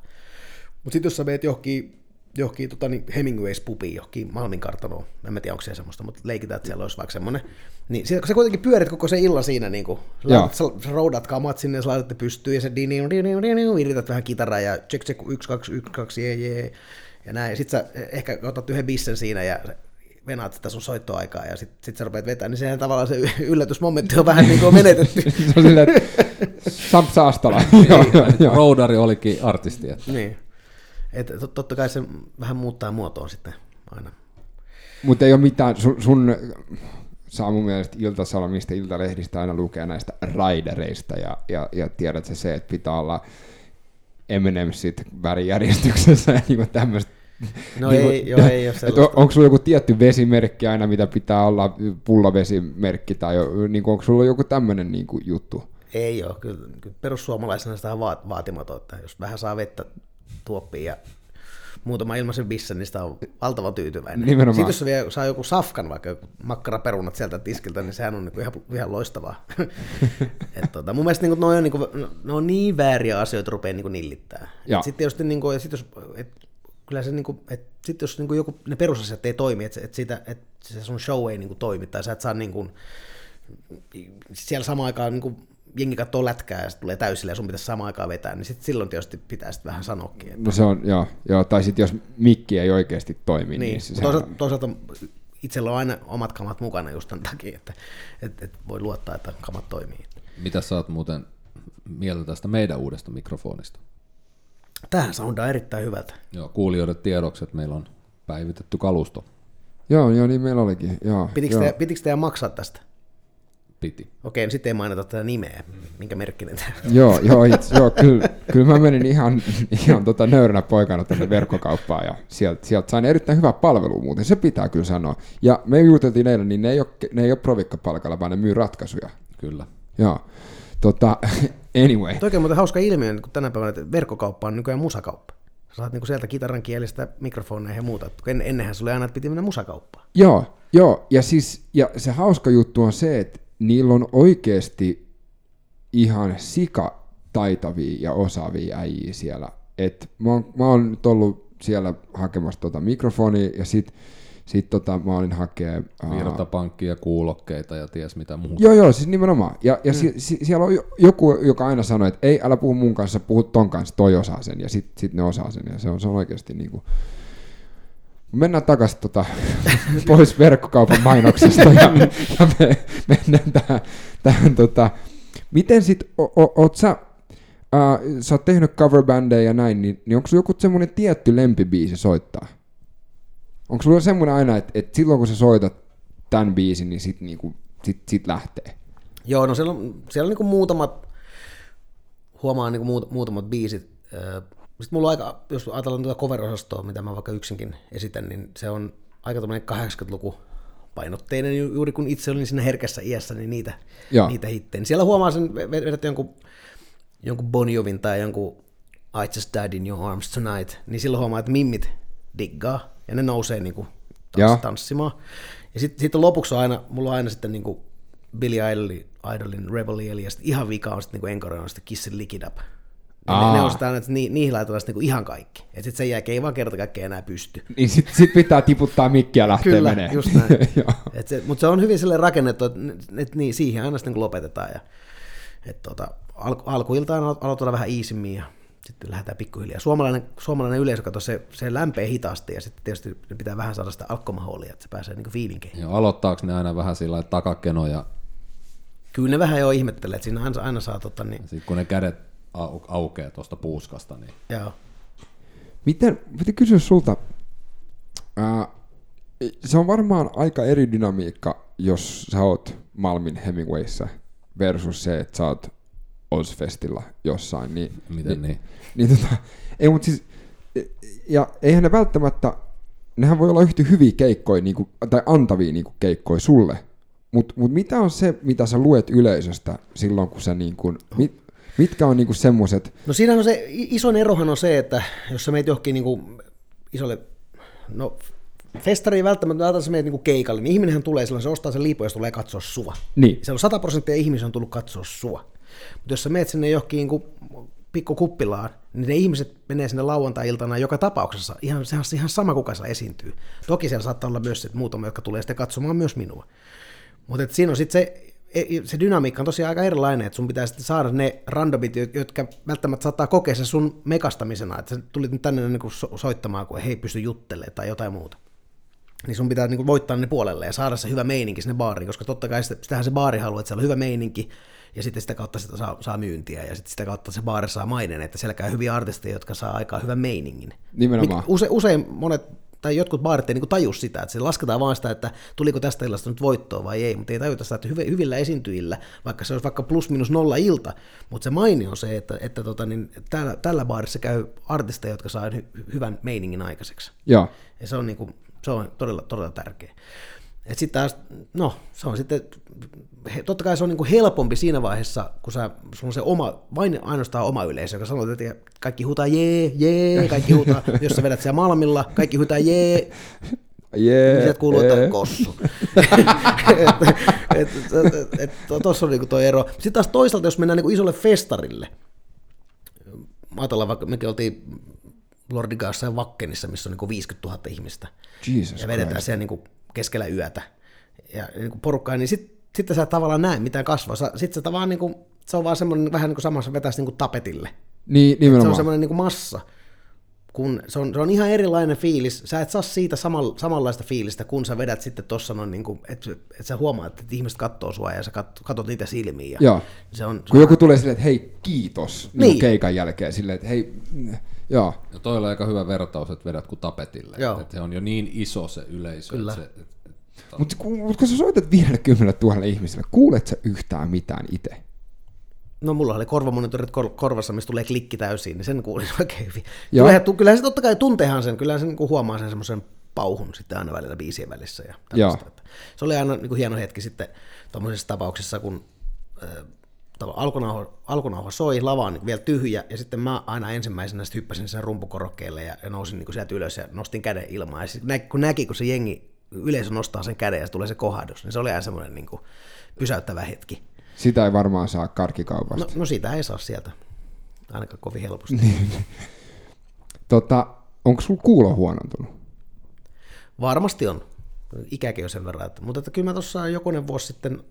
Mutta sitten jos sä meet johonkin, johonkin tota, niin Hemingways pubiin, johonkin Malmin kartanoon, en mä tiedä onko se semmoista, mutta leikitään, että siellä olisi vaikka semmoinen, niin siellä, kun sä kuitenkin pyörit koko sen illan siinä, niin kuin, Joo. sä, sä roudat kamat sinne, ja sä laitat pystyyn, ja sä diniu, diniu, diniu, virität vähän kitaraa, ja check, check, yksi, kaksi, yksi, kaksi, jee, jee, ja näin, ja sit sä ehkä otat yhden bissen siinä, ja venaat sitä sun soittoaikaa, ja sit, sit sä rupeat vetämään, niin sehän tavallaan se yllätysmomentti on vähän niin kuin menetetty. Se on silleen, että Samp Saastala. joo. Roudari olikin artisti. Että niin. Et, tot- totta kai se vähän muuttaa muotoa sitten aina. Mutta ei ole mitään, sun, sun saa mun mielestä Ilta-Sanomista, Iltalehdistä aina lukea näistä raidereista ja, ja, ja tiedät sä se, että pitää olla M&Msit värijärjestyksessä ja niinku tämmöistä. No ei, joo, ei ole sellaista. on, onko sulla joku tietty vesimerkki aina, mitä pitää olla, pullavesimerkki tai jo, niinku, onko sulla joku tämmöinen niinku juttu? Ei ole, kyllä, kyllä perussuomalaisena sitä on vaat, vaatimaton, että jos vähän saa vettä tuoppiin ja muutama ilmaisen bissen, niin sitä on valtavan tyytyväinen. Nimenomaan. Sitten jos vielä saa joku safkan, vaikka joku makkaraperunat sieltä tiskiltä, niin sehän on niin ihan, ihan loistavaa. Et tota, mun mielestä niin kuin, on, niin kuin, ne on niin vääriä asioita, rupeaa niin nillittää. Sitten tietysti, niin kuin, sit jos, et, kyllä se, niin kuin, et, sit jos niin kuin joku, ne perusasiat ei toimi, että et sitä, et se sun show ei niin kuin toimi, tai sä et saa niin kuin, siellä samaan aikaan niin kuin, jengi katsoo lätkää ja sitten tulee täysillä ja sun pitäisi samaan aikaan vetää, niin sit silloin tietysti pitää sitten vähän sanoakin. Että, No se on, joo, joo tai sitten jos mikki ei oikeasti toimi, niin, niin, niin se, toisaalta, toisaalta itsellä on aina omat kamat mukana just tämän takia, että et, et voi luottaa, että kamat toimii. mitä sä oot muuten mieltä tästä meidän uudesta mikrofonista? Tähän soundaa erittäin hyvältä. Joo, kuulijoiden tiedoksi, että meillä on päivitetty kalusto. joo, joo, niin meillä olikin. Joo, Pitikö, joo. te, pitikö teidän maksaa tästä? Piti. Okei, niin sitten ei mainita tätä nimeä, minkä merkkinen tämä Joo, joo, itse, joo kyllä, kyllä mä menin ihan, ihan tota nöyränä poikana tänne verkkokauppaan ja sieltä, sieltä sain erittäin hyvää palvelua muuten, se pitää kyllä sanoa. Ja me juteltiin eilen, niin ne ei ole, ne ei ole provikkapalkalla, vaan ne myy ratkaisuja. Kyllä. Joo, tota, anyway. Toi on muuten hauska ilmiö, kun tänä päivänä että verkkokauppa on nykyään musakauppa. Sä saat niinku sieltä kitaran kielistä mikrofoneja ja muuta. En, ennenhän sulle aina että piti mennä musakauppaan. Joo, joo, ja siis, ja se hauska juttu on se, että niillä on oikeasti ihan sika taitavia ja osaavia äijiä siellä. Et mä, oon, mä oon nyt ollut siellä hakemassa tota mikrofonia ja sit, sit tota, mä olin hakea... aa, Virtapankkia, kuulokkeita ja ties mitä muuta. Joo, joo, siis nimenomaan. Ja, ja mm. si, si, siellä on jo- joku, joka aina sanoo, että ei, älä puhu mun kanssa, puhu ton kanssa, toi osaa sen, ja sit, sit ne osaa sen, ja se on, se on oikeasti niinku... Mennään takaisin tota, pois verkkokaupan mainoksesta, ja, ja me, mennään tähän, tähän tota, miten sit, o, o, oot sä, ää, sä oot tehnyt coverbändeja ja näin, niin, niin onko sulla joku semmoinen tietty lempibiisi soittaa? Onko sulla semmoinen aina, että, että silloin kun sä soitat tämän biisin, niin sit, niinku, sit, sit lähtee? Joo, no siellä on, siellä on niinku muutamat, huomaan niinku muut, muutamat biisit. Sitten mulla on aika, jos ajatellaan tuota cover-osastoa, mitä mä vaikka yksinkin esitän, niin se on aika tämmöinen 80-luku painotteinen, ju- juuri kun itse olin siinä herkässä iässä, niin niitä, Joo. niitä hittejä. Siellä huomaa sen, ve- vedät jonkun, jonkun Bon Jovin tai jonkun I Just Died in Your Arms Tonight, niin silloin huomaa, että mimmit diggaa, ja ne nousee niin kuin Joo. tans, tanssimaan. Ja sitten sit lopuksi on aina, mulla on aina sitten niin kuin Billy Idolin, Idolin Rebel ja sitten ihan vika on sitten niin Encore on sitten Kissin Lick It Up. Ja ne, ne Aa. aina, että ni, niihin laitetaan sitten niin ihan kaikki. Että sitten sen jälkeen ei vaan kerta kaikkea enää pysty. Niin sit, sit pitää tiputtaa mikkiä ja lähteä Kyllä, menee. just näin. Joo. Et se, mutta se on hyvin sille rakennettu, että et, niin, siihen aina sitten niin lopetetaan. Ja, et, tota, al, alkuiltaan alo- aloitetaan vähän iisimmin ja sitten lähdetään pikkuhiljaa. Suomalainen, suomalainen yleisö, kato, se, se lämpee hitaasti ja sitten tietysti ne pitää vähän saada sitä alkoholia, että se pääsee niin fiilinkeihin. Ja aloittaako ne aina vähän sillä lailla, että takakeno ja Kyllä ne vähän jo ihmettelee, että siinä aina, aina saa tota, niin, sitten kun ne kädet au, aukeaa tuosta puuskasta, niin joo. Miten, piti kysyä sulta, ää, se on varmaan aika eri dynamiikka, jos sä oot Malmin Hemingwayssä versus se, että sä oot Ozfestilla jossain. Niin, miten niin? niin tota, ei, mutta siis, ja eihän ne välttämättä, nehän voi olla yhtä hyviä keikkoja, niin kuin, tai antavia niin kuin keikkoja sulle, mutta mut mitä on se, mitä sä luet yleisöstä silloin, kun sä niin kuin, mit, mitkä on niin kuin semmoiset, No siinä on se, i- isoin erohan on se, että jos sä meet johonkin niin kuin isolle, no festari ei välttämättä, ajatellaan, että sä meet niin kuin keikalle, niin ihminenhän tulee silloin, se ostaa sen liipun ja se tulee katsoa sua. niin, Siellä on 100 prosenttia ihmisiä on tullut katsoa sua. Mutta jos sä meet sinne johonkin niin kuin pikku kuppilaan, niin ne ihmiset menee sinne lauantai-iltana joka tapauksessa. Ihan, sehän on ihan sama, kuka siellä esiintyy. Toki siellä saattaa olla myös muutama, jotka tulee sitten katsomaan myös minua. Mutta siinä on sitten se, se dynamiikka on tosiaan aika erilainen, että sun pitää sitten saada ne randomit, jo- jotka välttämättä saattaa kokea se sun mekastamisena, että sä tulit nyt tänne niin kuin so- soittamaan, kun he ei pysty juttelemaan tai jotain muuta. Niin sun pitää niin voittaa ne puolelle ja saada se hyvä meininki sinne baariin, koska totta kai sitä- sitähän se baari haluaa, että siellä on hyvä meininki, ja sitten sitä kautta sitä saa, saa myyntiä, ja sitten sitä kautta se baari saa mainen, että siellä käy hyviä artisteja, jotka saa aikaa hyvän meiningin. Nimenomaan. Mik- Use, usein monet, tai jotkut baarit ei niin taju sitä, että se lasketaan vaan sitä, että tuliko tästä illasta nyt voittoa vai ei, mutta ei tajuta sitä, että hyvi- hyvillä esiintyjillä, vaikka se olisi vaikka plus minus nolla ilta, mutta se maini on se, että, että tota, niin, täällä, tällä baarissa käy artisteja, jotka saa hy- hyvän meiningin aikaiseksi. joo, Ja se on, niin kuin, se on todella, todella tärkeä. Et sitten taas, no se on sitten, totta kai se on niin kuin helpompi siinä vaiheessa, kun sä, sulla on se oma, vain ainoastaan oma yleisö, joka sanoo, että kaikki huutaa jee, jee, kaikki huutaa, jos sä vedät siellä Malmilla, kaikki huutaa jee, jee, niin sieltä kuuluu, jee. että kossu. Tuossa on niinku tuo ero. Sitten taas toisaalta, jos mennään niinku isolle festarille, ajatellaan vaikka, mekin oltiin Lordigassa ja Vakkenissa, missä on niinku 50 000 ihmistä, Jesus ja vedetään Christ. siellä niinku keskellä yötä, ja niinku porukkaa, niin sit, sitten sä et tavallaan näe mitään kasvaa. Sitten se tavallaan niinku, se on vaan semmoinen vähän niin kuin samassa vetäisi niinku tapetille. Niin, Se nimenomaan. on semmoinen niin massa, kun se on, se on ihan erilainen fiilis. Sä et saa siitä samal, samanlaista fiilistä, kun sä vedät sitten tuossa noin, niin kuin, että, että sä huomaat, että ihmiset katsoo sua ja sä kat, katot niitä silmiin. Ja Joo. Se on, se Kun on, joku tulee silleen, että hei, kiitos, niin. Niin. keikan jälkeen, silleen, että hei, joo, Ja toi oli aika hyvä vertaus, että vedät kuin tapetille. Joo. Että se on jo niin iso se yleisö. Kyllä. Että se, et, et, mutta kun, mut kun sä soitat 50 000 ihmiselle, kuulet sä yhtään mitään itse? no mulla oli korvamonitorit kor, korvassa, missä tulee klikki täysin, niin sen kuulin oikein hyvin. Joo. Kyllähän, kyllähän se totta kai tunteehan sen, kyllähän se niin huomaa sen semmoisen pauhun sitten aina välillä biisien välissä. Ja Joo. tällaista. Että Se oli aina niin kuin hieno hetki sitten tuommoisessa tapauksessa, kun äh, tava- alkunauha, alkunauha soi, lava on vielä tyhjä, ja sitten mä aina ensimmäisenä sit hyppäsin sen rumpukorokkeelle ja, ja nousin niin kuin sieltä ylös ja nostin käden ilmaan. Ja sit nä, kun näki, kun se jengi, yleisö nostaa sen käden ja se tulee se kohdus, niin se oli aina semmoinen niin kuin pysäyttävä hetki. Sitä ei varmaan saa karkkikaupasta. No, no sitä ei saa sieltä, ainakaan kovin helposti. Tota, onko sulla kuulo huonontunut? Varmasti on. Ikäkin on sen verran. Että, mutta että kyllä mä tuossa jokunen vuosi sitten,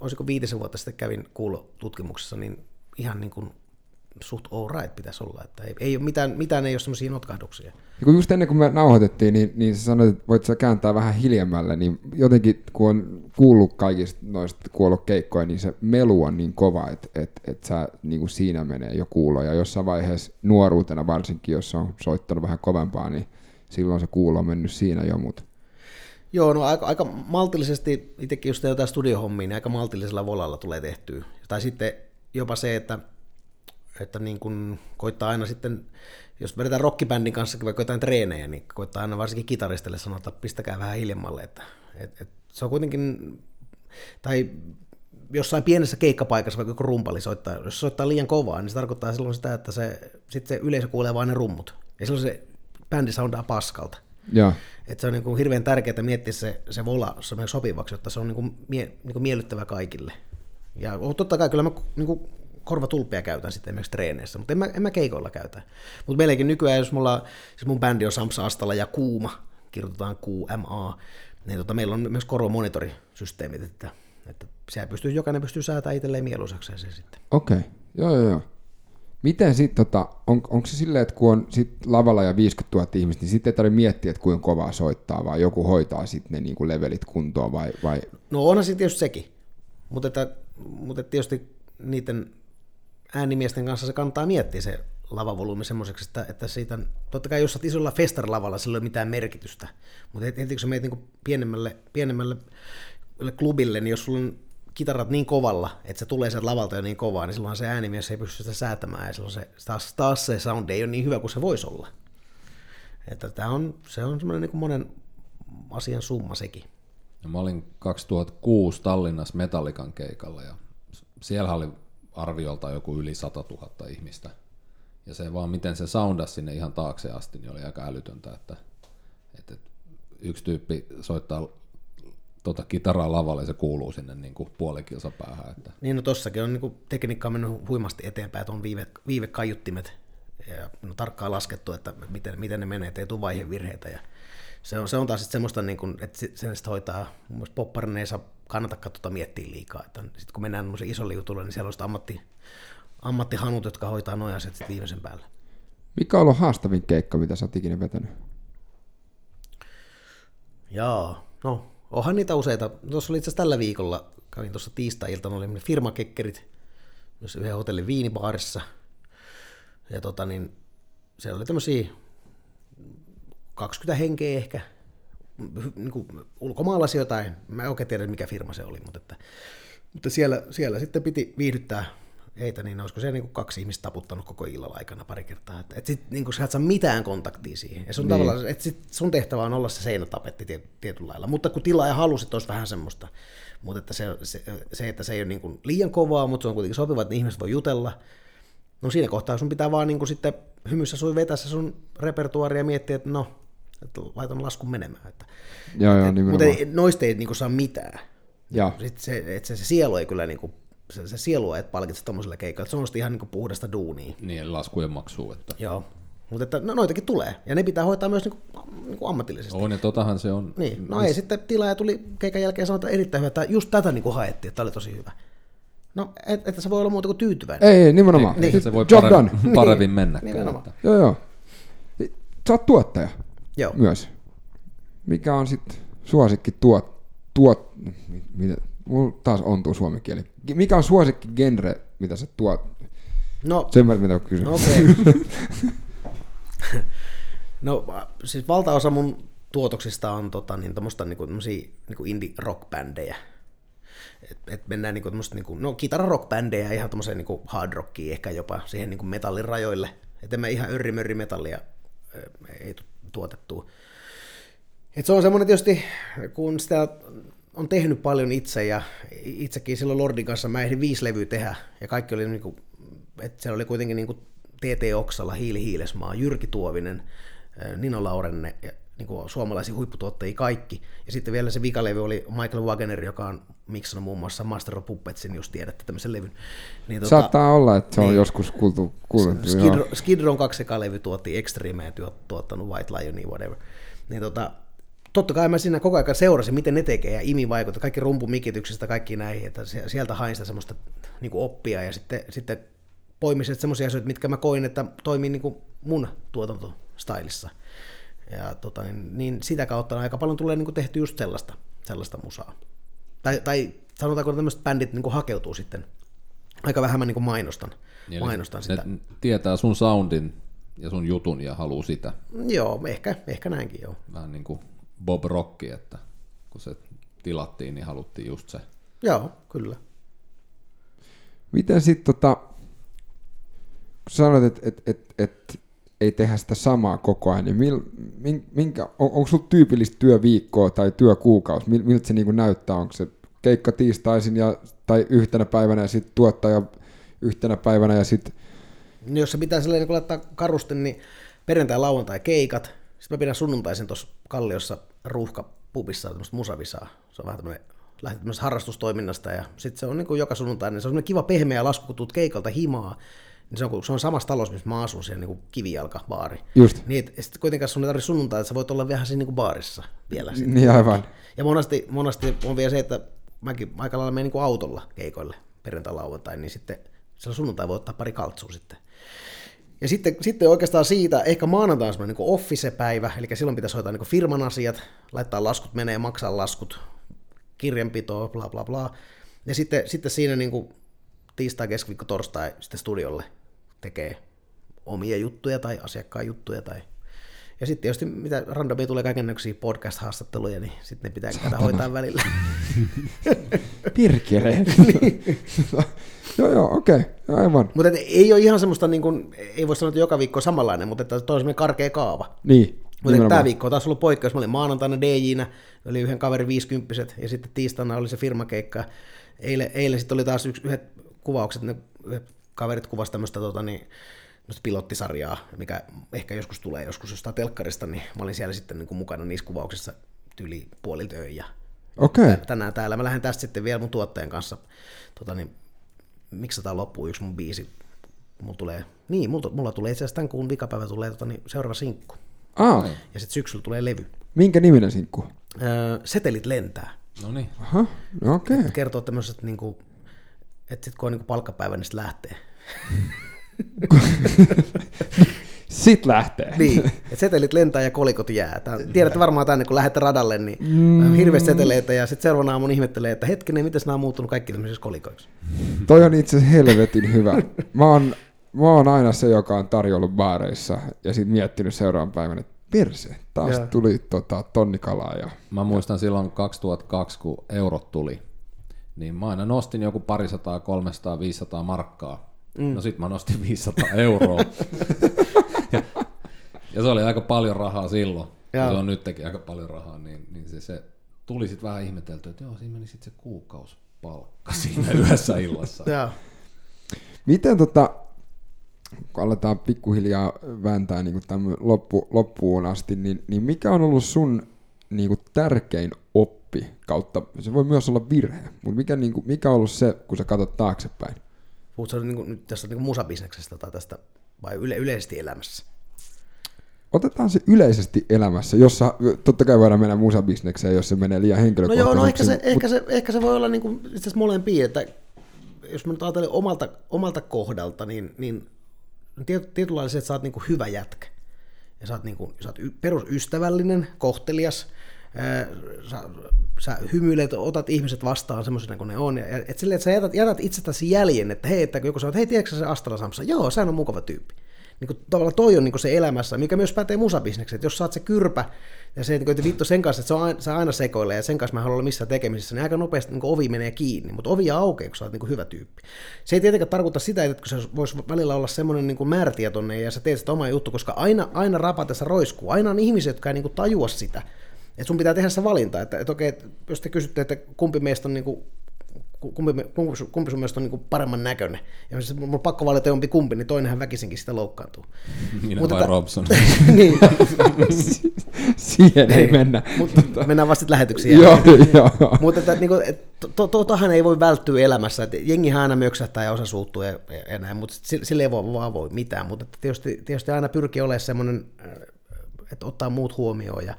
olisiko viitisen vuotta sitten kävin kuulotutkimuksessa, niin ihan niin kuin suht all right pitäisi olla. Että ei, ei ole mitään, mitään ei ole semmoisia notkahduksia. Ja kun just ennen kuin me nauhoitettiin, niin, niin sä sanoit, että voit sä kääntää vähän hiljemmälle, niin jotenkin kun on kuullut kaikista noista kuollokeikkoja, niin se melu on niin kova, että et, et sä, niin kuin siinä menee jo kuulo. Ja jossain vaiheessa nuoruutena varsinkin, jos on soittanut vähän kovempaa, niin silloin se kuulo on mennyt siinä jo, mutta Joo, no aika, aika maltillisesti, itsekin jos jotain studiohommia, niin aika maltillisella volalla tulee tehtyä. Tai sitten jopa se, että, että niin kun koittaa aina sitten, jos vedetään rockibändin kanssa vaikka jotain treenejä, niin koittaa aina varsinkin kitaristille sanoa, että pistäkää vähän hiljemmalle, että et, et, se on kuitenkin, tai jossain pienessä keikkapaikassa vaikka joku rumpali soittaa, jos soittaa liian kovaa, niin se tarkoittaa silloin sitä, että se, sit se yleisö kuulee vain ne rummut. Ja silloin se bändi soundaa paskalta. Joo. Et se on niin kuin hirveän tärkeää miettiä se, se vola sopivaksi, jotta se on niin kuin mie, niin kuin miellyttävä kaikille. Ja totta kai kyllä mä niin kuin korvatulppia käytän sitten esimerkiksi treeneissä, mutta en mä, en mä keikoilla käytä. Mutta meilläkin nykyään, jos mulla, siis mun bändi on Samsa Astala ja Kuuma, kirjoitetaan QMA, niin tota, meillä on myös korvamonitorisysteemit, että, että siellä pystyy, jokainen pystyy säätämään itselleen mieluisakseen se sitten. Okei, okay. joo joo joo. Miten sitten, tota, on, onko se silleen, että kun on sit lavalla ja 50 000 ihmistä, niin sitten ei tarvitse miettiä, että kuinka kovaa soittaa, vai joku hoitaa sitten ne niin kuin levelit kuntoon, vai, vai... No onhan se tietysti sekin, mutta, että, mutta tietysti niiden äänimiesten kanssa se kannattaa miettiä se lavavolyymi semmoiseksi, että, että siitä, totta kai jos olet isolla festarilavalla, sillä ei ole mitään merkitystä, mutta heti kun sä meet niin pienemmälle, pienemmälle klubille, niin jos sulla on kitarat niin kovalla, että se tulee sieltä lavalta jo niin kovaa, niin silloin se äänimies ei pysty sitä säätämään, ja silloin se, taas, taas se sound ei ole niin hyvä kuin se voisi olla. Että tämä on, se on semmoinen niin monen asian summa sekin. Ja mä olin 2006 Tallinnassa Metallikan keikalla, ja siellä oli arviolta joku yli 100 000 ihmistä. Ja se vaan, miten se soundasi sinne ihan taakse asti, niin oli aika älytöntä, että, että yksi tyyppi soittaa tuota kitaraa lavalle, se kuuluu sinne niin kuin puolen päähän. Että. Niin, no tossakin on niin kuin tekniikka on mennyt huimasti eteenpäin, että on viive, viivekaiuttimet ja no, tarkkaan laskettu, että miten, miten ne menee, ettei tule vaihevirheitä. Ja se on, se on taas sitten semmoista, niin kuin, että sen sitten hoitaa, mun mielestä popparin ei saa kannata katsoa miettiä liikaa. Sitten kun mennään isolle jutulle, niin siellä on ammatti, ammattihanut, jotka hoitaa noin asiat sitten viimeisen päälle. Mikä on ollut haastavin keikka, mitä sä oot ikinä vetänyt? Jaa, no onhan niitä useita. Tuossa oli itse tällä viikolla, kävin tuossa tiistai-iltana, oli firmakekkerit, myös yhden hotellin viinibaarissa. Ja tota niin, siellä oli tämmöisiä 20 henkeä ehkä, niin kuin ulkomaalaisia jotain, mä en oikein tiedä mikä firma se oli, mutta, että, mutta siellä, siellä sitten piti viihdyttää heitä, niin olisiko se niin kuin kaksi ihmistä taputtanut koko illan aikana pari kertaa. Että et sit, niin kuin sä et saa mitään kontaktia siihen. Ja sun, niin. tavallaan, et sit sun tehtävä on olla se seinätapetti tiet, tietyllä lailla. Mutta kun tilaa ja halusit, olisi vähän semmoista. Mutta että se, se, se, että se ei ole niin kuin liian kovaa, mutta se on kuitenkin sopiva, että ihmiset voi jutella. No siinä kohtaa sun pitää vaan niin kuin sitten hymyssä sui vetä se sun repertuaari ja miettiä, että no, että laitan laskun menemään. Että, joo, joo, mutta ei, noista ei niin kuin saa mitään. Ja. Sitten se, että se, se sielu ei kyllä niin kuin se, se sielu et palkitse tuommoisella keikalla. Se on ihan niin puhdasta duunia. Niin, laskujen maksu. Että... Joo. Mutta että, no, noitakin tulee, ja ne pitää hoitaa myös niin kuin, niin kuin ammatillisesti. On, ja totahan se on. Niin, no ei sitten tilaaja tuli keikan jälkeen sanoa, että erittäin hyvä, että just tätä niin kuin haettiin, että tämä oli tosi hyvä. No, että et se voi olla muuta kuin tyytyväinen. Ei, ei nimenomaan. Niin. Se voi Job paremmin, done. paremmin mennä. Nimenomaan. Joo, joo. Sä oot tuottaja joo. myös. Mikä on sitten suosikki tuot, tuot, mitä, Mulla taas ontuu suomen kieli. Mikä on suosikki genre, mitä sä tuot? No, Sen mä mitä kysyn. No, okay. no siis valtaosa mun tuotoksista on tota, niin, tommoista, niin niin indie rock-bändejä. Et, et mennään niin kuin, niin no kitara rock bändejä ihan tommoseen niin hard rockiin, ehkä jopa siihen niin kuin metallin rajoille. Että me ihan örrimörri metallia ei tuotettu. Et se on semmoinen tietysti, kun sitä on tehnyt paljon itse ja itsekin silloin Lordin kanssa mä ehdin viisi levyä tehdä ja kaikki oli niin kuin, että siellä oli kuitenkin niin kuin TT Oksalla, Hiili Hiilesmaa, Jyrki Tuovinen, Nino Laurenne ja niin kuin suomalaisia huipputuottajia kaikki. Ja sitten vielä se vikalevy oli Michael Wagner, joka on miksannut muun muassa Master of Puppetsin, jos tiedätte tämmöisen levyn. Niin, tuota, Saattaa olla, että se on niin, joskus kuultu. kuultu Skid, Skid Row kaksi tuotti Extreme ja tuottanut White Lionia, whatever. Niin tota, totta kai mä siinä koko ajan seurasin, miten ne tekee ja imi vaikuttaa, kaikki rumpumikityksestä, kaikki näihin, että sieltä hain sitä semmoista niin oppia ja sitten, sitten poimisin semmoisia asioita, mitkä mä koin, että toimii niin kuin mun tuotantostylissa. Ja tota, niin, niin, sitä kautta aika paljon tulee niin kuin tehty just sellaista, sellaista musaa. Tai, tai sanotaanko, että tämmöiset bändit niin kuin hakeutuu sitten. Aika vähän mä niin kuin mainostan, niin, mainostan sitä. tietää sun soundin ja sun jutun ja haluaa sitä. Joo, ehkä, ehkä näinkin joo. Vähän niin kuin Bob Rocki, että kun se tilattiin, niin haluttiin just se. Joo, kyllä. Miten sitten tota, kun sanoit, että et, et, et, ei tehdä sitä samaa koko ajan, niin mil, min, minkä, on, onko sulla tyypillistä työviikkoa tai työkuukausi, mil, miltä se niin näyttää, onko se keikka tiistaisin ja, tai yhtenä päivänä ja sitten tuottaja yhtenä päivänä ja sitten... Niin jos se pitää silleen niin laittaa karusti, niin perjantai, lauantai keikat, sitten mä pidän sunnuntaisin tuossa Kalliossa ruuhkapubissa tämmöistä musavisaa. Se on vähän tämmöinen lähdet harrastustoiminnasta ja sitten se on niin kuin joka sunnuntai, niin se on kiva pehmeä lasku, kun tuut keikalta himaa, niin se on, se on samassa talossa, missä mä asun, siellä niin kivijalka baari. Just. Niin, et, sitten kuitenkaan sun ei tarvitse sunnuntai, että sä voit olla vähän siinä niin kuin baarissa vielä. Sitten. Niin aivan. Ja monesti, monesti on vielä se, että mäkin aika lailla menen niin autolla keikoille perjantai lauantai, niin sitten sillä sunnuntai voi ottaa pari kaltsua sitten. Ja sitten, sitten oikeastaan siitä, ehkä maanantai on semmoinen niin office-päivä, eli silloin pitäisi hoitaa niin firman asiat, laittaa laskut menee, maksaa laskut, kirjanpitoa, bla bla bla. Ja sitten, sitten siinä niin kuin tiistai, keskiviikko, torstai sitten studiolle tekee omia juttuja tai asiakkaan juttuja tai ja sitten tietysti mitä randomia tulee kaikenlaisia podcast-haastatteluja, niin sitten ne pitää käydä hoitaa välillä. Pirkele. niin. joo, joo, okei, okay, aivan. Mutta ei ole ihan semmoista, niin kuin, ei voi sanoa, että joka viikko on samanlainen, mutta että toi on karkea kaava. Niin. Mutta tämä viikko on taas ollut poikkeus. Mä olin maanantaina DJ-nä, oli yhden kaverin 50 ja sitten tiistaina oli se firmakeikka. Eilen, eilen sitten oli taas yksi, yhdet kuvaukset, ne yhdet kaverit kuvasivat tämmöistä tota, niin, pilottisarjaa, mikä ehkä joskus tulee joskus jostain telkkarista, niin mä olin siellä sitten niin kuin mukana niissä kuvauksissa yli puolilta ja okay. tänään täällä. Mä lähden tästä sitten vielä mun tuottajan kanssa, tota, niin, miksi tämä loppuu yksi mun biisi. Mulla tulee, niin, mulla, mulla tulee itse asiassa tämän kuun vikapäivä tulee tota, niin, seuraava sinkku. Ah. Ja sitten syksyllä tulee levy. Minkä niminen sinkku? Öö, setelit lentää. No niin. Aha, no okei. Okay. Kertoo tämmöiset, niin kuin, että sitten kun on niin palkkapäivä, niin sitten lähtee. Sitten lähtee. Niin, että setelit lentää ja kolikot jää. Tää, tiedätte varmaan tänne, kun lähdette radalle, niin mm. hirveästi seteleitä ja sitten seuraavana aamun ihmettelee, että hetkinen, miten nämä on muuttunut kaikki tämmöisiksi kolikoiksi. Toi on itse helvetin hyvä. Mä oon, mä oon aina se, joka on tarjollut baareissa ja sitten miettinyt seuraavan päivän, että perse, taas ja. tuli tota, tonnikalaa. Ja... Mä muistan silloin 2002, kun eurot tuli, niin mä aina nostin joku parisataa, 300, 500 markkaa Mm. No sit mä nostin 500 euroa. ja, se oli aika paljon rahaa silloin. Ja se on nytkin aika paljon rahaa, niin, niin se, se tuli sitten vähän ihmetelty, että joo, siinä meni sitten se kuukausipalkka siinä yhdessä illassa. ja. Miten tota, kun aletaan pikkuhiljaa vääntää niin kuin loppu, loppuun asti, niin, niin mikä on ollut sun niin kuin tärkein oppi kautta, se voi myös olla virhe, mutta mikä, niin kuin, mikä on ollut se, kun sä katsot taaksepäin? Puhutko niin kuin, nyt tästä niin kuin musabisneksestä tai tästä, vai yle, yleisesti elämässä? Otetaan se yleisesti elämässä, jossa totta kai voidaan mennä musabisnekseen, jos se menee liian henkilökohtaisesti. No joo, no ehkä se, ehkä se, ehkä se voi olla niin kuin, itse asiassa molempia, että jos mä nyt ajattelen omalta, omalta kohdalta, niin, niin tietynlailla se, että sä oot niin kuin hyvä jätkä. Ja sä oot, niin kuin, sä oot perusystävällinen, kohtelias, sä, sä hymyilet, otat ihmiset vastaan semmoisena kuin ne on, ja et silleen, että sä jätät, jätät itsestäsi jäljen, että hei, että joku sanoo, että hei, tiedätkö se Astala Samsa? Joo, sehän on mukava tyyppi. Niin kuin, tavallaan toi on niin kuin se elämässä, mikä myös pätee musabisnekseen, että jos oot se kyrpä, ja se, että vittu sen kanssa, että se, on aina sekoilee, ja sen kanssa mä haluan olla missään tekemisissä, niin aika nopeasti niin ovi menee kiinni, mutta ovi aukeaa, kun sä oot niin hyvä tyyppi. Se ei tietenkään tarkoita sitä, että se voisi välillä olla semmoinen niin määrätietoinen, ja sä teet sitä omaa juttu, koska aina, aina rapatessa roiskuu, aina on ihmisiä, jotka ei niin kuin tajua sitä, että sun pitää tehdä se valinta, että, että okei, jos te kysytte, että kumpi meistä on niin kuin, kumpi, kumpi, kumpi sun mielestä on niin paremman näköinen, ja jos mun on pakko valita jompi kumpi, niin toinenhan väkisinkin sitä loukkaantuu. Minä Mutta vai Robson? niin. Siihen ei mennä. Mutta mennään vasta lähetyksiin. joo, joo. Mutta että, niin kuin, että to, to, tohan ei voi välttyä elämässä, että jengi aina möksähtää ja osa suuttuu ja, ja näin, mutta sille ei voi, vaan voi mitään, mutta tietysti, tietysti aina pyrkii olemaan semmoinen, että ottaa muut huomioon ja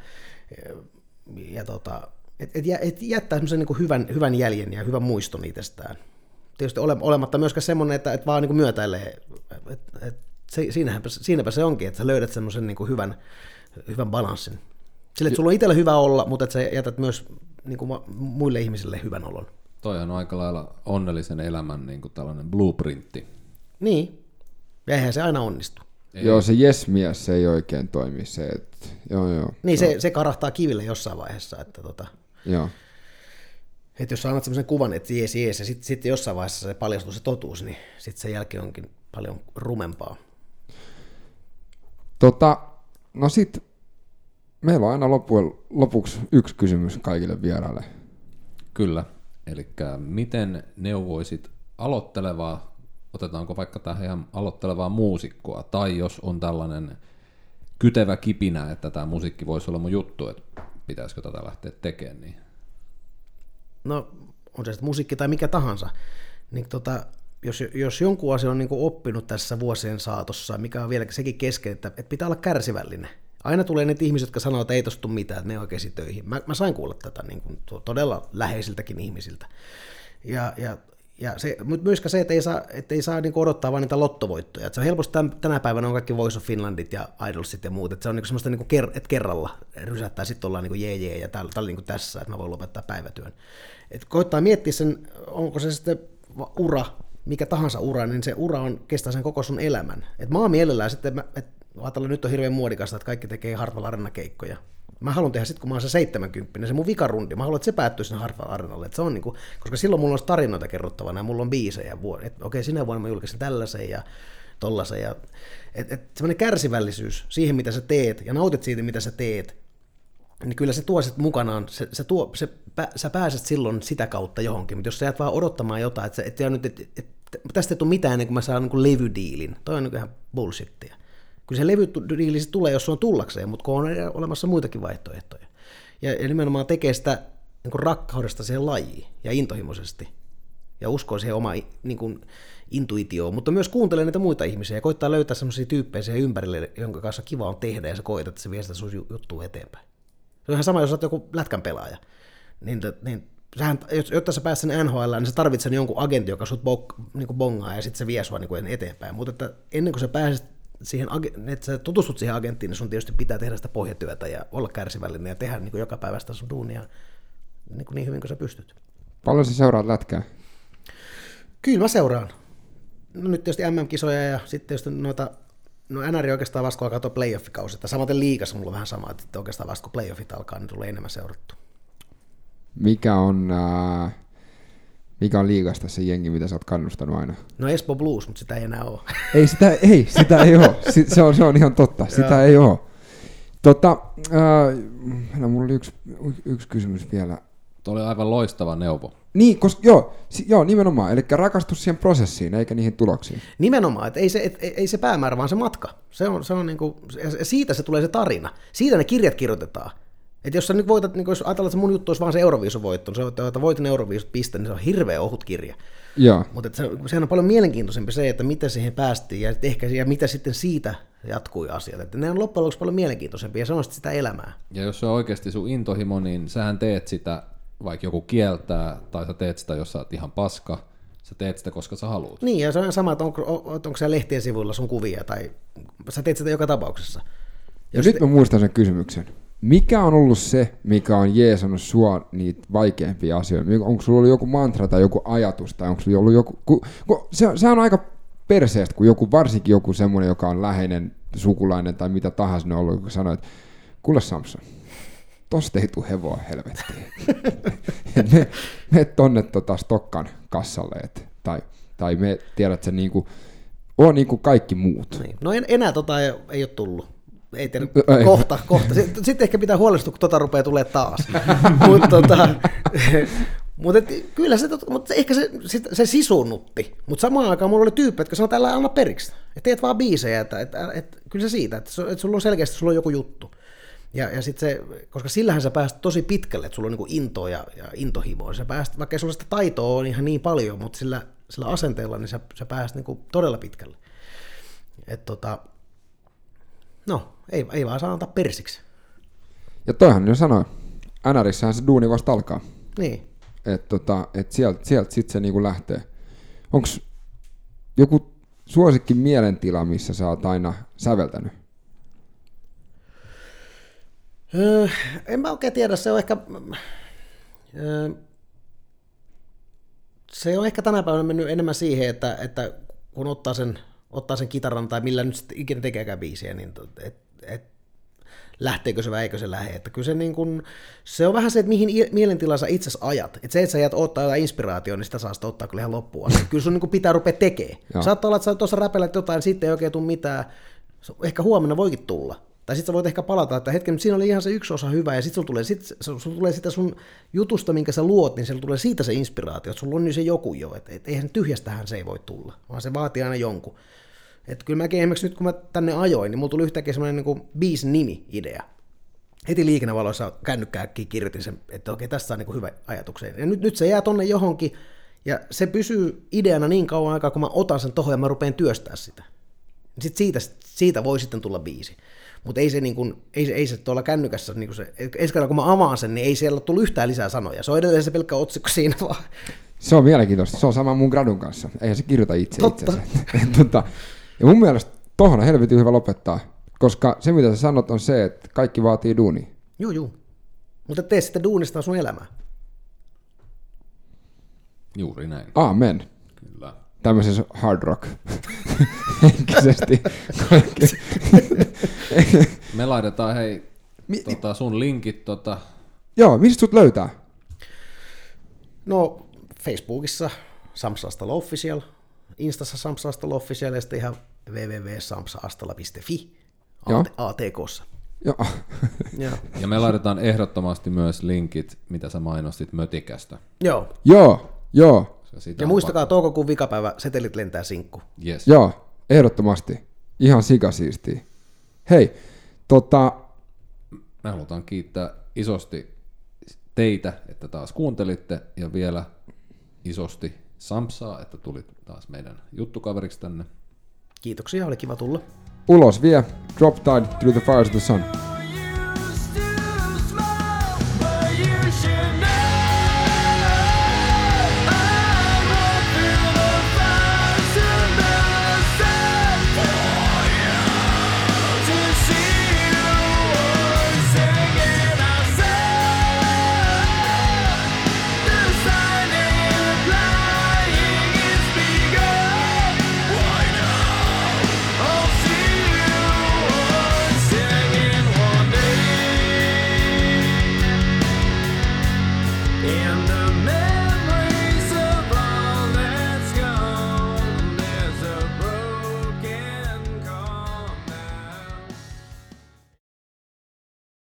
ja tota, et, et, et jättää semmoisen niin hyvän, hyvän jäljen ja hyvän muiston itsestään. Tietysti ole, olematta myöskään semmoinen, että, että vaan niin myötäilee. Et, et, se, siinäpä, siinäpä se onkin, että sä löydät semmoisen niin hyvän, hyvän balanssin. Sille, että sulla on itsellä hyvä olla, mutta että sä jätät myös niin kuin muille ihmisille hyvän olon. Toi on aika lailla onnellisen elämän niin kuin tällainen blueprintti. Niin, ja eihän se aina onnistu. Ei. Joo, se yes-mies se ei oikein toimi. Se, että, joo, joo, niin, Se, se karahtaa kiville jossain vaiheessa. Että tota, joo. Että jos sä annat sellaisen kuvan, että jees, jees, ja sitten sit jossain vaiheessa se paljastuu se totuus, niin sitten sen jälkeen onkin paljon rumempaa. Tota, no sit, meillä on aina loppujen, lopuksi yksi kysymys kaikille vieraille. Kyllä. Eli miten neuvoisit aloittelevaa, otetaanko vaikka tähän ihan aloittelevaa muusikkoa, tai jos on tällainen kytevä kipinä, että tämä musiikki voisi olla mun juttu, että pitäisikö tätä lähteä tekemään, niin no on se sitten musiikki tai mikä tahansa, niin tota, jos, jos jonkun asia on niin oppinut tässä vuosien saatossa, mikä on vielä sekin kesken, että, että pitää olla kärsivällinen. Aina tulee niitä ihmisiä, jotka sanoo, että ei tostu mitään, että me oikeasti töihin. Mä, mä sain kuulla tätä niin kuin, todella läheisiltäkin ihmisiltä. Ja, ja, ja se, mutta myöskään se, että ei saa, että ei saa niin odottaa vain niitä lottovoittoja. Että se on helposti tämän, tänä päivänä on kaikki Voice of Finlandit ja Idolsit ja muut. Että se on niin semmoista, niin ker, että kerralla rysättää, sitten ollaan niin jee jee ja täällä, täällä niin tässä, että mä voin lopettaa päivätyön. Et koittaa miettiä sen, onko se sitten ura, mikä tahansa ura, niin se ura on, kestää sen koko sun elämän. Et mä oon mielellään sitten, että ajatellaan nyt on hirveän muodikasta, että kaikki tekee Hartwell Arena-keikkoja. Mä haluan tehdä sitten, kun mä oon se 70, se mun vikarundi, mä haluan, että se päättyy sinne Hartwell Arenalle. Että se on niinku, koska silloin mulla on tarinoita kerrottavana ja mulla on biisejä. Okei, sinä vuonna mä julkaisin tällaisen ja tollasen. Ja, et, et semmoinen kärsivällisyys siihen, mitä sä teet, ja nautit siitä, mitä sä teet, niin kyllä se tuo sitten mukanaan, se, se tuo, se, pä, sä pääset silloin sitä kautta johonkin, mutta jos sä jäät vaan odottamaan jotain, että, että, nyt, että, että tästä ei tule mitään ennen kuin mä saan niin levydiilin, toi on niin ihan bullshittia. Kyllä se levydiili tulee, jos se on tullakseen, mutta kun on olemassa muitakin vaihtoehtoja. Ja, ja nimenomaan tekee sitä niin rakkaudesta siihen lajiin ja intohimoisesti. Ja uskoo siihen omaan niin kuin, intuitioon, mutta myös kuuntelee niitä muita ihmisiä ja koittaa löytää sellaisia tyyppejä siihen ympärille, jonka kanssa kiva on tehdä ja sä koetat, että se vie sitä sun juttua eteenpäin. Se on ihan sama, jos olet joku lätkän pelaaja. Niin, niin sähän, jotta sä pääset sen NHL, niin sä tarvitset jonkun agentin, joka sut bok, niin bongaa ja sitten se vie sua niin eteenpäin. Mutta että ennen kuin sä pääset siihen, että sä tutustut siihen agenttiin, niin sun tietysti pitää tehdä sitä pohjatyötä ja olla kärsivällinen ja tehdä niin joka päivästä sun duunia niin, kuin niin hyvin kuin sä pystyt. Paljon sä seuraat lätkää? Kyllä mä seuraan. No nyt tietysti MM-kisoja ja sitten tietysti noita No NR oikeastaan vasta kun alkaa tuo playoff-kausi, että samaten liikassa mulla on vähän sama, että oikeastaan vasta kun playoffit alkaa, niin tulee enemmän seurattu. Mikä on, äh, mikä on liigasta se jengi, mitä sä oot kannustanut aina? No Espo Blues, mutta sitä ei enää ole. Ei sitä, ei, sitä ei ole. Se on, se on ihan totta, sitä ei ole. Tota, äh, no, mulla oli yksi, yksi kysymys vielä. Tuo oli aivan loistava neuvo. Niin, koska joo, si, joo, nimenomaan, eli rakastus siihen prosessiin eikä niihin tuloksiin. Nimenomaan, että ei se, et, ei se päämäärä, vaan se matka. Se on, se on niinku, siitä se tulee se tarina. Siitä ne kirjat kirjoitetaan. Että jos sä nyt voitat, niin jos ajatellaan, että mun juttu olisi vaan se Euroviisuvoitto, niin se, että voitin Euroviisut piste, niin se on hirveä ohut kirja. Joo. Mutta se, sehän on paljon mielenkiintoisempi se, että miten siihen päästiin ja, ehkä, ja mitä sitten siitä jatkui asiat. Että ne on loppujen lopuksi paljon mielenkiintoisempia ja se on sitä elämää. Ja jos se on oikeasti sun intohimo, niin sähän teet sitä vaikka joku kieltää, tai sä teet sitä, jos sä oot ihan paska, sä teet sitä, koska sä haluat. Niin, ja se on sama, että onko, onko se lehtien sivuilla sun kuvia, tai sä teet sitä joka tapauksessa. Ja jos nyt te... mä muistan sen kysymyksen. Mikä on ollut se, mikä on jeesannut sua niitä vaikeimpia asioita? Onko sulla ollut joku mantra tai joku ajatus, tai onko sulla ollut joku... Ku, ku, se, se on aika perseestä, kun joku, varsinkin joku semmoinen, joka on läheinen sukulainen tai mitä tahansa ne on ollut, kun sanoo, että kuule Samson, tosta ei tule hevoa helvettiin. me, me tonne tota Stokkan kassalle, et, tai, tai me tiedät, se niinku, on niinku kaikki muut. Niin. No en, enää tota ei, ei ole tullut. Ei tiedä, kohta, kohta. Sitten, ehkä pitää huolestua, kun tota rupeaa tulee taas. mutta tota, mutta kyllä se, mutta ehkä se, se, se sisunnutti. Mutta samaan aikaan mulla oli tyyppi, jotka sanoi, että älä anna periksi. Että teet vaan biisejä, että, että, että, kyllä se siitä, että, että sulla on selkeästi sulla on joku juttu. Ja, ja sit se, koska sillähän sä pääst tosi pitkälle, että sulla on niinku intoa ja, ja intohimoa. Sä pääst, vaikka sulla sitä taitoa on ihan niin paljon, mutta sillä, sillä asenteella niin sä, sä pääst niinku todella pitkälle. Et tota, no, ei, ei vaan saa antaa persiksi. Ja toihan jo sanoi, NRissähän se duuni vasta alkaa. Niin. Että tota, et sieltä sielt sitten se niinku lähtee. Onko joku suosikki mielentila, missä sä oot aina säveltänyt? Öö, en mä oikein tiedä, se on ehkä... Öö, se on ehkä tänä päivänä mennyt enemmän siihen, että, että kun ottaa sen, ottaa sen kitaran tai millä nyt sitten ikinä tekeekään biisiä, niin et, et, lähteekö se vai eikö se lähde. Että kyllä se, niin kun, se on vähän se, että mihin mielentila sä itse ajat. Että se, että sä jäät ottaa jotain inspiraatioon, niin sitä saa sitä ottaa kyllä ihan loppuun. Kyllä sun niin pitää rupea tekemään. Saattaa olla, että sä tuossa räpelät jotain, sitten ei oikein tule mitään, Ehkä huomenna voikin tulla. Tai sitten sä voit ehkä palata, että hetken, siinä oli ihan se yksi osa hyvä, ja sitten sulla tulee, sit, sulla tulee sitä sun jutusta, minkä sä luot, niin siellä tulee siitä se inspiraatio, että sulla on nyt se joku jo, että et, eihän tyhjästähän se ei voi tulla, vaan se vaatii aina jonkun. Että kyllä mäkin esimerkiksi nyt kun mä tänne ajoin, niin mulla tuli yhtäkkiä semmoinen niin biisin nimi-idea. Heti liikennevaloissa kännykkääkin kirjoitin sen, että okei, tässä on niin hyvä ajatukseen. Ja nyt, nyt se jää tonne johonkin, ja se pysyy ideana niin kauan aikaa, kun mä otan sen tohon ja mä rupean työstää sitä. Sitten siitä, siitä voi sitten tulla biisi. Mutta ei se, niin kuin, ei, se, ei se tuolla kännykässä, niin kuin se, ensi kerralla kun mä avaan sen, niin ei siellä tullut yhtään lisää sanoja. Se on edelleen se pelkkä otsikko siinä vaan. Se on mielenkiintoista. Se on sama mun gradun kanssa. Eihän se kirjoita itse Totta. itsensä. tota, ja mun mielestä tohon on helvetin hyvä lopettaa. Koska se, mitä sä sanot, on se, että kaikki vaatii duunia. Juu, juu. Mutta tee sitä duunista sun elämää. Juuri näin, Amen. kyllä. Tämmöisessä hard rock henkisesti. Kaikki. Me laitetaan hei Mi- tota, sun linkit tota, Joo, mistä sut löytää? No, Facebookissa Samsaastalo Official, Instassa Samsaastalo Official ja sitten ihan www.samsaastala.fi. ATKssa. Joo. Joo. ja me laitetaan ehdottomasti myös linkit, mitä sä mainostit Mötikästä. Joo. joo, joo, Ja, siitä Ja on muistakaa toukokuun vikapäivä, setelit lentää sinkku. pakko- Yes. joo, ehdottomasti. Ihan sikasiistiä. Hei, tota, Me halutaan kiittää isosti teitä, että taas kuuntelitte, ja vielä isosti Samsaa, että tulit taas meidän juttukaveriksi tänne. Kiitoksia, oli kiva tulla. ulos vie, drop tide through the fires of the sun.